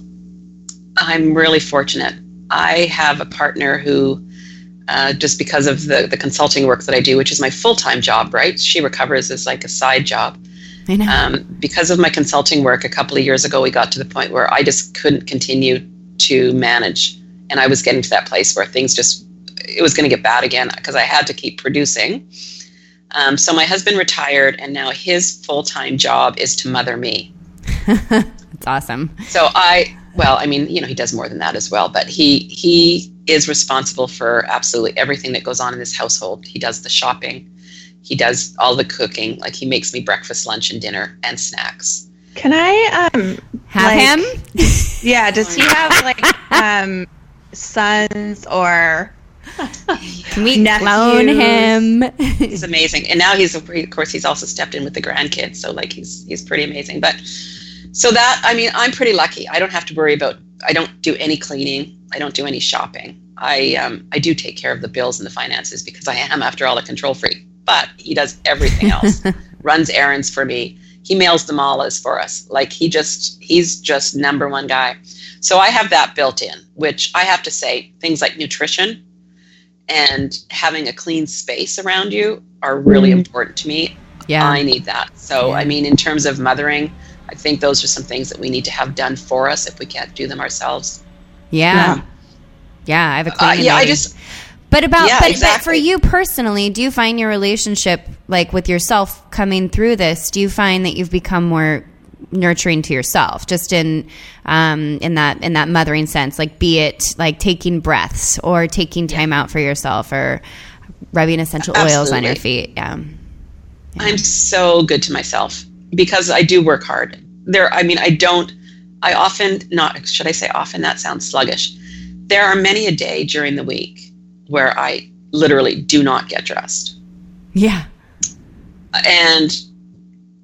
I'm really fortunate. I have a partner who, uh, just because of the, the consulting work that I do, which is my full time job, right? She recovers as like a side job. I know. Um, because of my consulting work, a couple of years ago, we got to the point where I just couldn't continue to manage. And I was getting to that place where things just, it was going to get bad again because I had to keep producing. Um, so my husband retired, and now his full time job is to mother me. It's awesome. So I, well, I mean, you know, he does more than that as well, but he he is responsible for absolutely everything that goes on in this household. He does the shopping, he does all the cooking. Like he makes me breakfast, lunch, and dinner and snacks. Can I um Have Like- him? yeah, does he have like um sons or Can we Nephews. clone him? he's amazing. And now he's of course he's also stepped in with the grandkids. So like he's he's pretty amazing. But so that i mean i'm pretty lucky. I don't have to worry about i don't do any cleaning. I don't do any shopping. I um, i do take care of the bills and the finances because i am after all a control freak. But he does everything else. Runs errands for me. He mails the malas for us. Like he just he's just number one guy so i have that built in which i have to say things like nutrition and having a clean space around you are really Mhm. important to me. yeah. I need that. So, Yeah. I mean, in terms of mothering, I think those are some things that we need to have done for us if we can't do them ourselves. yeah. Yeah. I have a Uh, yeah, I just, But about Yeah, but, but for you personally, do you find your relationship like with yourself coming through this? Do you find that you've become more nurturing to yourself, just in um, in that in that mothering sense? Like, be it like taking breaths or taking time out for yourself or rubbing essential oils on your Absolutely. feet. Yeah, I'm so good to myself because I do work hard. There, I mean, I don't, I often, not, should I say often? That sounds sluggish. There are many a day during the week where I literally do not get dressed. yeah, and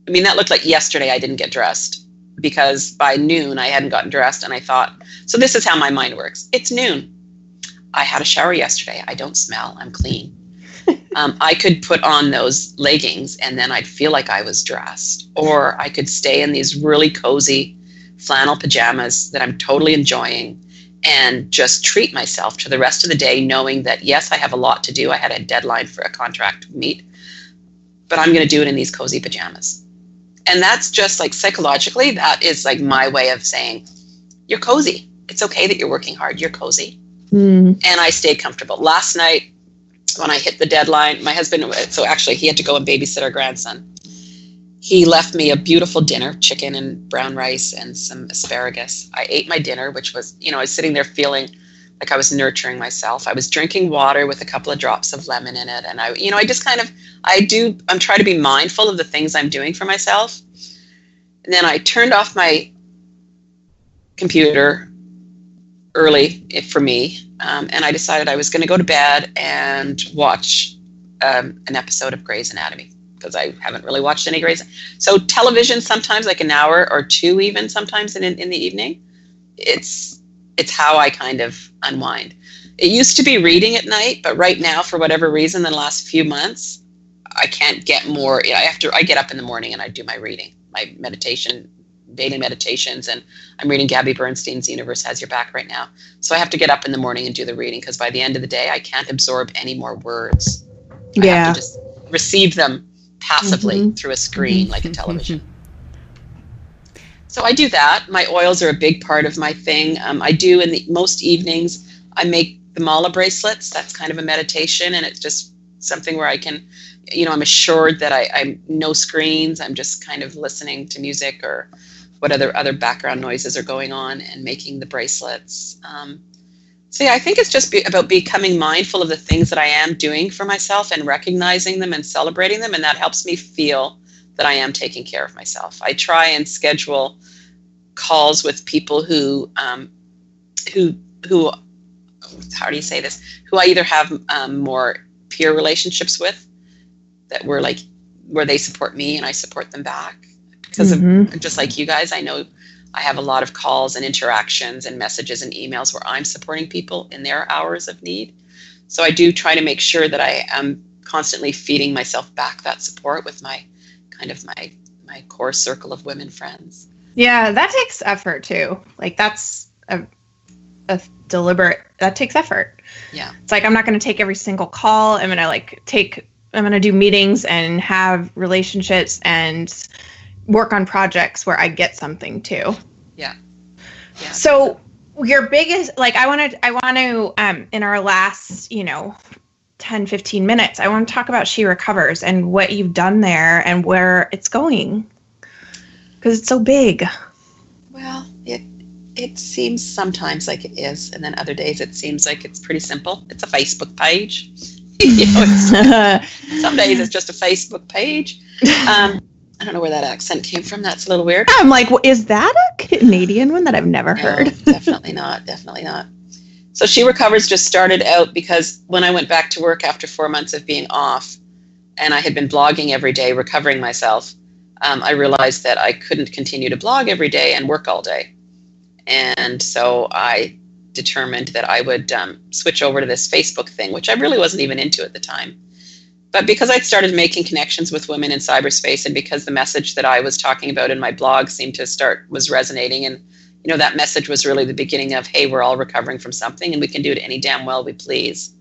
I mean that looked like yesterday I didn't get dressed because by noon I hadn't gotten dressed and I thought so this is how my mind works. It's noon. I had a shower yesterday. I don't smell. I'm clean. Um, I could put on those leggings and then I'd feel like I was dressed. Or I could stay in these really cozy flannel pajamas that I'm totally enjoying and just treat myself to the rest of the day knowing that yes I have a lot to do. I had a deadline for a contract to meet but I'm going to do it in these cozy pajamas. And that's just like psychologically, that is like my way of saying, you're cozy. It's okay that you're working hard. You're cozy. Mm. And I stayed comfortable. Last night, when I hit the deadline, my husband, so actually he had to go and babysit our grandson. He left me a beautiful dinner, chicken and brown rice and some asparagus. I ate my dinner, which was, you know, I was sitting there feeling like I was nurturing myself. I was drinking water with a couple of drops of lemon in it. And I, you know, I just kind of, I do, I'm trying to be mindful of the things I'm doing for myself. And then I turned off my computer early for me. Um, and I decided I was going to go to bed and watch um, an episode of Grey's Anatomy because I haven't really watched any Grey's. So television sometimes like an hour or two even sometimes in, in the evening. It's it's how I kind of unwind. It used to be reading at night, but right now, for whatever reason, the last few months, I can't get more. I have to. I get up in the morning and I do my reading, my meditation, daily meditations, and I'm reading Gabby Bernstein's "Universe Has Your Back" right now. So I have to get up in the morning and do the reading because by the end of the day, I can't absorb any more words. Yeah. I have to just receive them passively Mhm. through a screen like a television. So I do that. My oils are a big part of my thing. Um, I do in the most evenings. I make the mala bracelets. That's kind of a meditation, and it's just something where I can, you know, I'm assured that I, I'm no screens. I'm just kind of listening to music or what other other background noises are going on, and making the bracelets. Um, so yeah, I think it's just be, about becoming mindful of the things that I am doing for myself and recognizing them and celebrating them, and that helps me feel that I am taking care of myself. I try and schedule calls with people who um, who who how do you say this who I either have um, more peer relationships with that were like where they support me and I support them back because Mhm. of just like you guys I know I have a lot of calls and interactions and messages and emails where I'm supporting people in their hours of need so I do try to make sure that I am constantly feeding myself back that support with my kind of my my core circle of women friends Yeah, that takes effort too. Like that's a, a deliberate. That takes effort. Yeah. It's like I'm not going to take every single call. I'm going to like take. I'm going to do meetings and have relationships and work on projects where I get something too. yeah So your biggest like I want to I want to um in our last, you know, 10 15 minutes, I want to talk about She Recovers and what you've done there and where it's going. Cuz it's so big. Well, it it seems sometimes like it is, and then other days it seems like it's pretty simple. It's a Facebook page. you know, it's, some days it's just a Facebook page. Um, I don't know where that accent came from. That's a little weird. I'm like, well, is that a Canadian one that I've never No, heard? definitely not. Definitely not. So She Recovers just started out because when I went back to work after four months of being off, and I had been blogging every day, recovering myself, um, I realized that I couldn't continue to blog every day and work all day. And so I determined that I would um, switch over to this Facebook thing, which I really wasn't even into at the time. But because I'd started making connections with women in cyberspace, and because the message that I was talking about in my blog seemed to start was resonating, and you know that message was really the beginning of, hey, we're all recovering from something, and we can do it any damn well we please.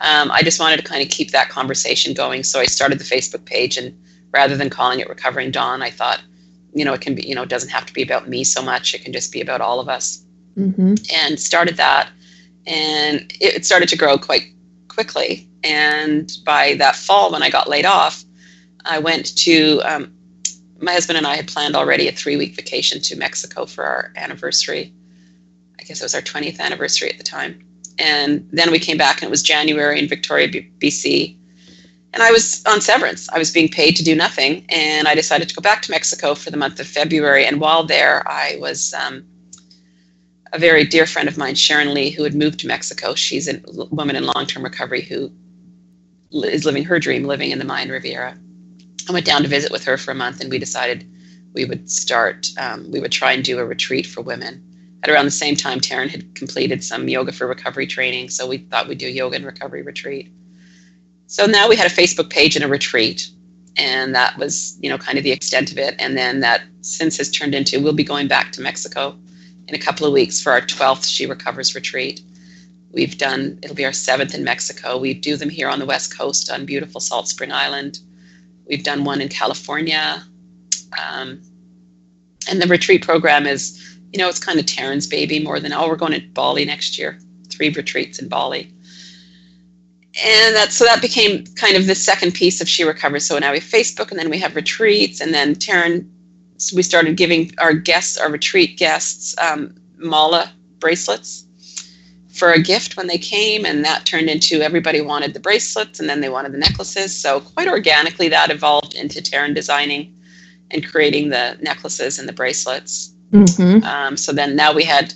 Um, I just wanted to kind of keep that conversation going, so I started the Facebook page, and rather than calling it Recovering Dawn, I thought, you know, it can be, you know, it doesn't have to be about me so much; it can just be about all of us Mm-hmm. and started that. And it started to grow quite quickly. And by that fall, when I got laid off, I went to, um, my husband and I had planned already a three week vacation to Mexico for our anniversary. I guess it was our 20th anniversary at the time. And then we came back and it was January in Victoria, BC. And I was on severance. I was being paid to do nothing. And I decided to go back to Mexico for the month of February. And while there, I was um, a very dear friend of mine, Sharon Lee, who had moved to Mexico. She's a woman in long term recovery who is living her dream, living in the Mayan Riviera. I went down to visit with her for a month, and we decided we would start, um, we would try and do a retreat for women. At around the same time, Taryn had completed some yoga for recovery training, so we thought we'd do a yoga and recovery retreat. So now we had a Facebook page and a retreat, and that was, you know, kind of the extent of it. And then that since has turned into we'll be going back to Mexico in a couple of weeks for our 12th She Recovers retreat. We've done, it'll be our seventh in Mexico. We do them here on the West Coast on beautiful Salt Spring Island. We've done one in California. Um, and the retreat program is, you know, it's kind of Taryn's baby more than, oh, we're going to Bali next year, three retreats in Bali. And that, so that became kind of the second piece of She Recovers. So now we have Facebook and then we have retreats. And then Taryn we started giving our guests, our retreat guests, um, mala bracelets for a gift when they came, and that turned into everybody wanted the bracelets, and then they wanted the necklaces. So quite organically, that evolved into Taryn designing and creating the necklaces and the bracelets. Mm-hmm. Um, so then now we had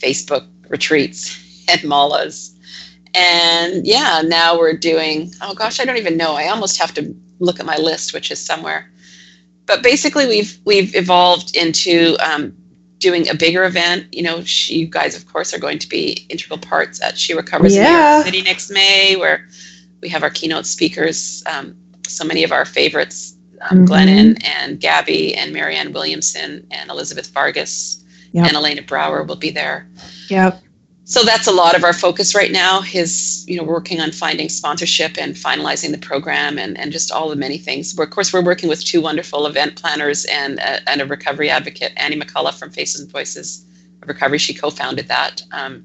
Facebook retreats and malas. And yeah, now we're doing, oh gosh, I don't even know. I almost have to look at my list, which is somewhere. But basically, we've we've evolved into um, doing a bigger event. You know, she, you guys, of course, are going to be integral parts at She Recovers in New York City next May, where we have our keynote speakers. Um, so many of our favorites, um, Mhm. Glennon and Gabby and Marianne Williamson and Elizabeth Vargas Yep. and Elena Brower will be there. Yep. So that's a lot of our focus right now is, you know, working on finding sponsorship and finalizing the program and, and just all the many things. We're, of course, we're working with two wonderful event planners and a, and a recovery advocate, Annie McCullough from Faces and Voices of Recovery. She co-founded that, um,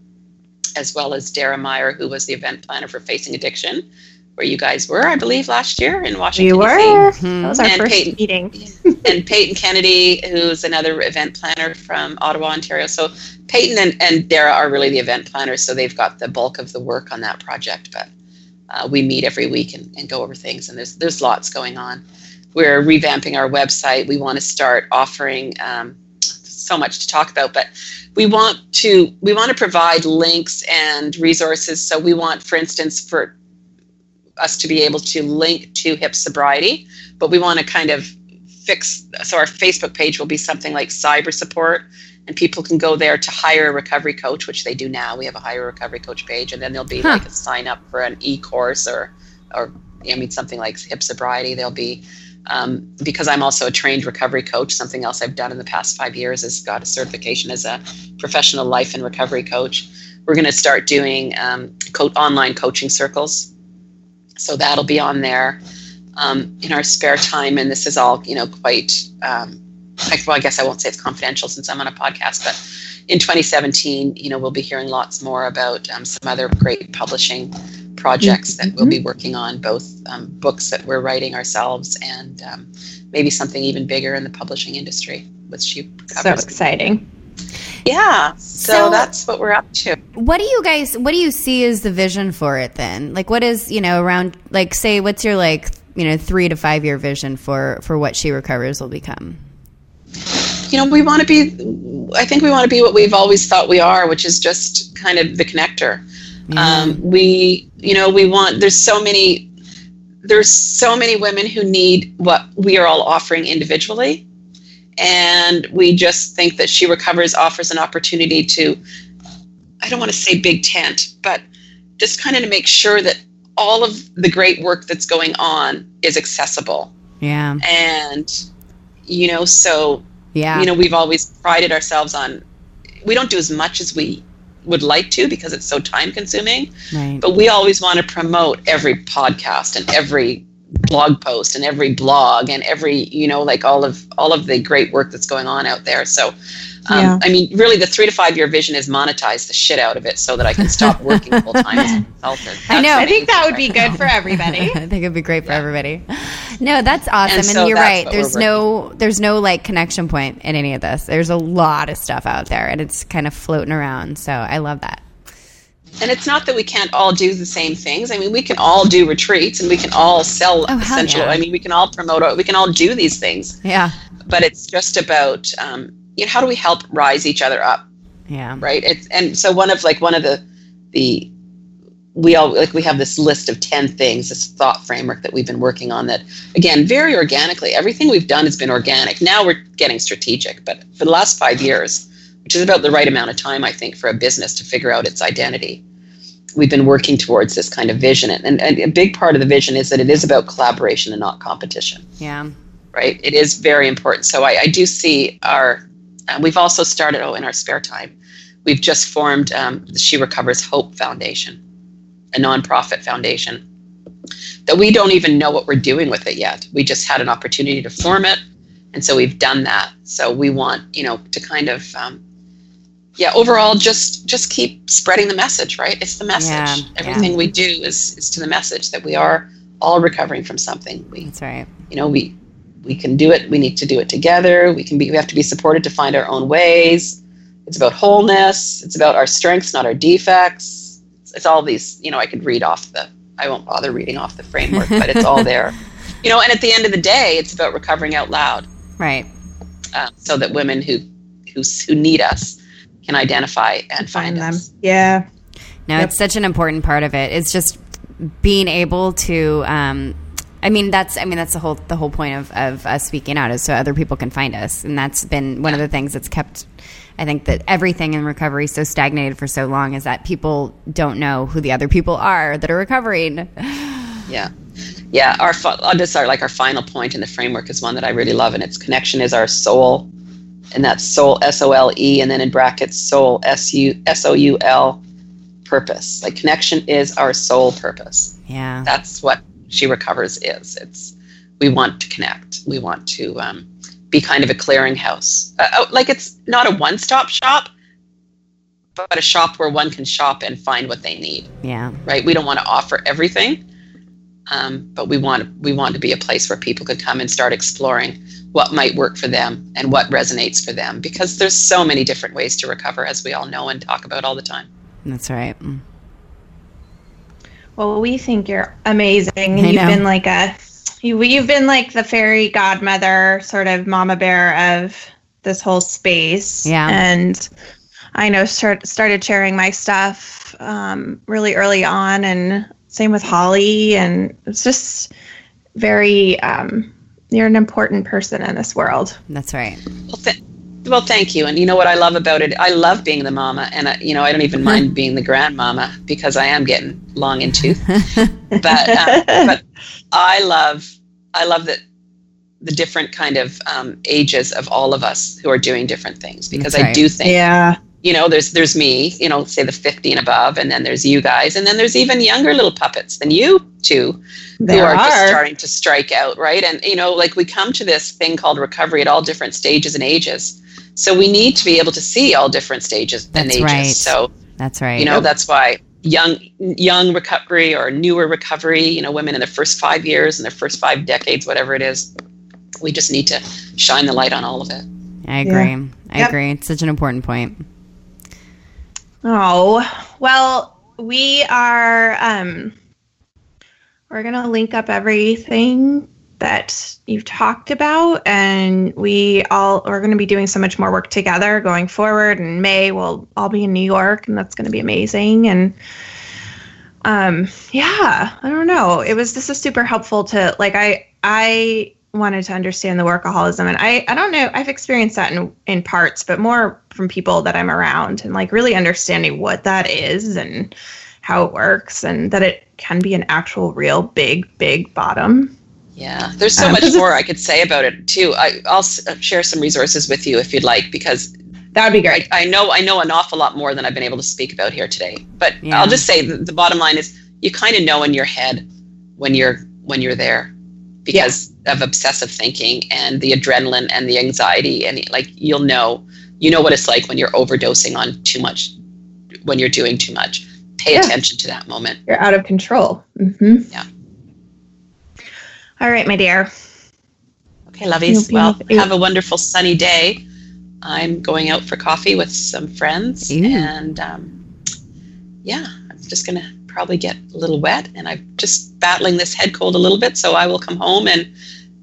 as well as Dara Meyer, who was the event planner for Facing Addiction, where you guys were, I believe, last year in Washington, We D.C were. Mhm. That was our And first Peyton. meeting. and Peyton Kennedy, who's another event planner from Ottawa, Ontario. So Peyton and, and Dara are really the event planners, so they've got the bulk of the work on that project. But uh, we meet every week and, and go over things, and there's there's lots going on. We're revamping our website. We want to start offering um, so much to talk about, but we want to we want to provide links and resources. So we want, for instance, for us to be able to link to hip sobriety, but we want to kind of fix so our facebook page will be something like cyber support and people can go there to hire a recovery coach which they do now. We have a hire a recovery coach page and then there'll be Huh. like a sign up for an e-course or or i mean something like hip sobriety there'll be. Um, because i'm also a trained recovery coach something else i've done in the past five years is got a certification as a professional life and recovery coach. We're going to start doing um, co- online coaching circles so that'll be on there um, in our spare time, and this is all you know quite. Um, I, well, I guess I won't say it's confidential since I'm on a podcast, but in 2017, you know, we'll be hearing lots more about um, some other great publishing projects that we'll be working on, both um, books that we're writing ourselves and um, maybe something even bigger in the publishing industry, which So covers. exciting. Yeah, so, So- that's what we're up to. What do you guys? What do you see as the vision for it? Then, like, what is you know around? Like, say, what's your like you know three to five year vision for for what she recovers will become? you know, we want to be, I think we want to be what we've always thought we are, which is just kind of the connector. Um, we, you know, we want. There's so many. There's so many women who need what we are all offering individually, and we just think that She Recovers offers an opportunity to. I don't want to say big tent, but just kind of to make sure that all of the great work that's going on is accessible Yeah. and you know so Yeah. you know we've always prided ourselves on we don't do as much as we would like to because it's so time consuming right. but we always want to promote every podcast and every blog post and every blog and every you know like all of all of the great work that's going on out there so um, Yeah. i mean really the three to five year vision is monetize the shit out of it so that i can stop working full time as a consultant I know. I think that thing would be right now. good for everybody. I think it'd be great for everybody. No, that's awesome, and, so you're right. There's no, there's no like connection point in any of this. There's a lot of stuff out there, and it's kind of floating around. So I love that. And it's not that we can't all do the same things. I mean, we can all do retreats and we can all sell Oh, essential. yeah. I mean, we can all promote. We can all do these things. Yeah, But it's just about um, you know how do we help rise each other up, yeah, right? It's and so one of like one of the the we all like we have this list of 10 things this thought framework that we've been working on that again very organically everything we've done has been organic now we're getting strategic but for the last five years which is about the right amount of time i think for a business to figure out its identity we've been working towards this kind of vision and, and a big part of the vision is that it is about collaboration and not competition yeah, right? It is very important. So I, I do see our, uh, we've also started, oh, in our spare time, we've just formed um, the She Recovers Hope Foundation, a nonprofit foundation that we don't even know what we're doing with it yet. We just had an opportunity to form it. And so we've done that. So we want, you know, to kind of, um, yeah, overall, just just keep spreading the message, right? It's the message. Yeah, Everything yeah. we do is is to the message that we are all recovering from something. We that's right. you know we we can do it we need to do it together we can be we have to be supported to find our own ways it's about wholeness it's about our strengths not our defects it's, it's all these you know i could read off the i won't bother reading off the framework but it's all there you know and at the end of the day it's about recovering out loud Right. uh, so that women who who who need us can identify and find, Find them. us Yeah. No, Yep. it's such an important part of it. It's just being able to. Um, I mean, that's. I mean, that's the whole the whole point of, of us speaking out is so other people can find us, and that's been one of the things that's kept. I think that everything in recovery so stagnated for so long is that people don't know who the other people are that are recovering. Yeah, yeah. Our fi- uh, this our like our final point in the framework is one that I really love, and its connection is our soul, and that's sole S O L E, and then in brackets soul S U S O U L purpose. Like connection is our soul purpose. Yeah, That's what she recovers is. It's we want to connect. We want to um, be kind of a clearinghouse. Uh, oh, like it's not a one-stop shop, but a shop where one can shop and find what they need yeah, right? We don't want to offer everything, um, but we want we want to be a place where people could come and start exploring what might work for them and what resonates for them. Because there's so many different ways to recover, as we all know and talk about all the time. that's right. Well, we think you're amazing. I And you've know. been like a you, you've been like the fairy godmother, sort of mama bear of this whole space. Yeah. And I know start, started sharing my stuff um, really early on, and same with Holly. And it's just very um, you're an important person in this world. That's right. Well, th- well, thank you. And you know what I love about it? I love being the mama, and I, you know I don't even mind being the grandmama because I am getting long in tooth. but uh, but I love I love that the different kind of um, ages of all of us who are doing different things because That's I right. do think Yeah. You know there's there's me you know say the 50 and above and then there's you guys and then there's even younger little puppets than you two There who are, just starting to strike out right and you know like we come to this thing called recovery at all different stages and ages so we need to be able to see all different stages and ages right. so That's right. you know that's why young young recovery or newer recovery you know women in their first five years and their first five decades whatever it is we just need to shine the light on all of it I agree. I Yep. agree. It's such an important point. Oh, well, we are um we're going to link up everything that you've talked about, and we all are going to be doing so much more work together going forward. In May, we'll all be in New York, and that's going to be amazing. And um, yeah, I don't know. It was this is super helpful to like I I wanted to understand the workaholism, and I I don't know. I've experienced that in in parts, but more from people that I'm around, and like really understanding what that is and how it works, and that it can be an actual real big big bottom. Yeah, there's so Um, much more I could say about it too. I, I'll s- uh, share some resources with you if you'd like, because That would be great. I, I know I know an awful lot more than I've been able to speak about here today. But Yeah. I'll just say the, the bottom line is you kind of know in your head when you're when you're there because of obsessive thinking and the adrenaline and the anxiety and like you'll know you know what it's like when you're overdosing on too much when you're doing too much. Pay Yeah. attention to that moment. You're out of control. hmm Yeah. All right, my dear. Okay, lovies. You'll Well, with- have a wonderful sunny day. I'm going out for coffee with some friends, Ooh. and um, yeah, I'm just gonna probably get a little wet. And I'm just battling this head cold a little bit, so I will come home and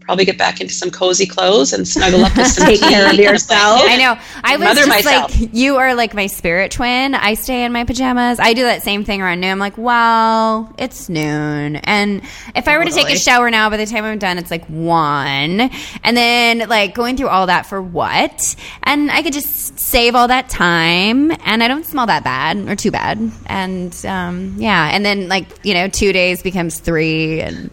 probably get back into some cozy clothes and snuggle up with some Take care of yourself. I know. I was just myself. like, you are like my spirit twin. I stay in my pajamas. I do that same thing around noon. I'm like, well, it's noon. And if I were to take a shower now, by the time I'm done, it's like one. And then like going through all that for what? And I could just save all that time and I don't smell that bad or too bad. And um, yeah. And then like, you know, two days becomes three. And,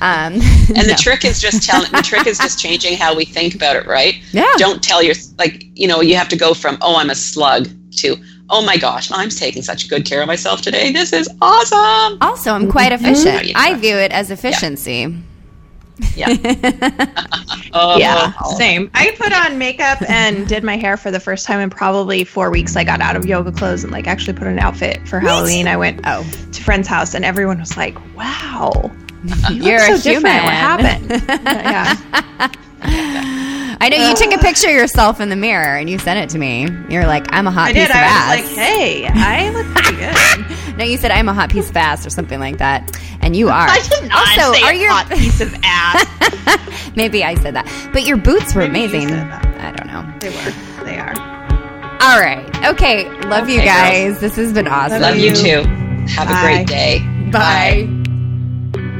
um, And the trick is just telling. The trick is just changing how we think about it, right? Yeah. Don't tell your like. You know, you have to go from "Oh, I'm a slug" to "Oh my gosh, I'm taking such good care of myself today. This is awesome." Also, I'm quite Mm-hmm. efficient. I view it as efficiency. Yeah. Oh, Yeah, same. I put on makeup and did my hair for the first time in probably four weeks. I got out of yoga clothes and like actually put on an outfit for Halloween. I went Oh, to a friend's house and everyone was like, "Wow, you you're look a human. different. What happened?" yeah, I know you took a picture of yourself in the mirror and you sent it to me. You're like, I'm a hot I piece did. of I ass. was like, "Hey, I look pretty good." no, you said I'm a hot piece of ass or something like that, and you are. I did not also, say are a your hot piece of ass. maybe I said that, but your boots were Maybe you amazing. said that. I don't know. they were. They are. All right, okay, love you Okay, guys. This has been awesome. Love you too. Have a great day. Bye. weighs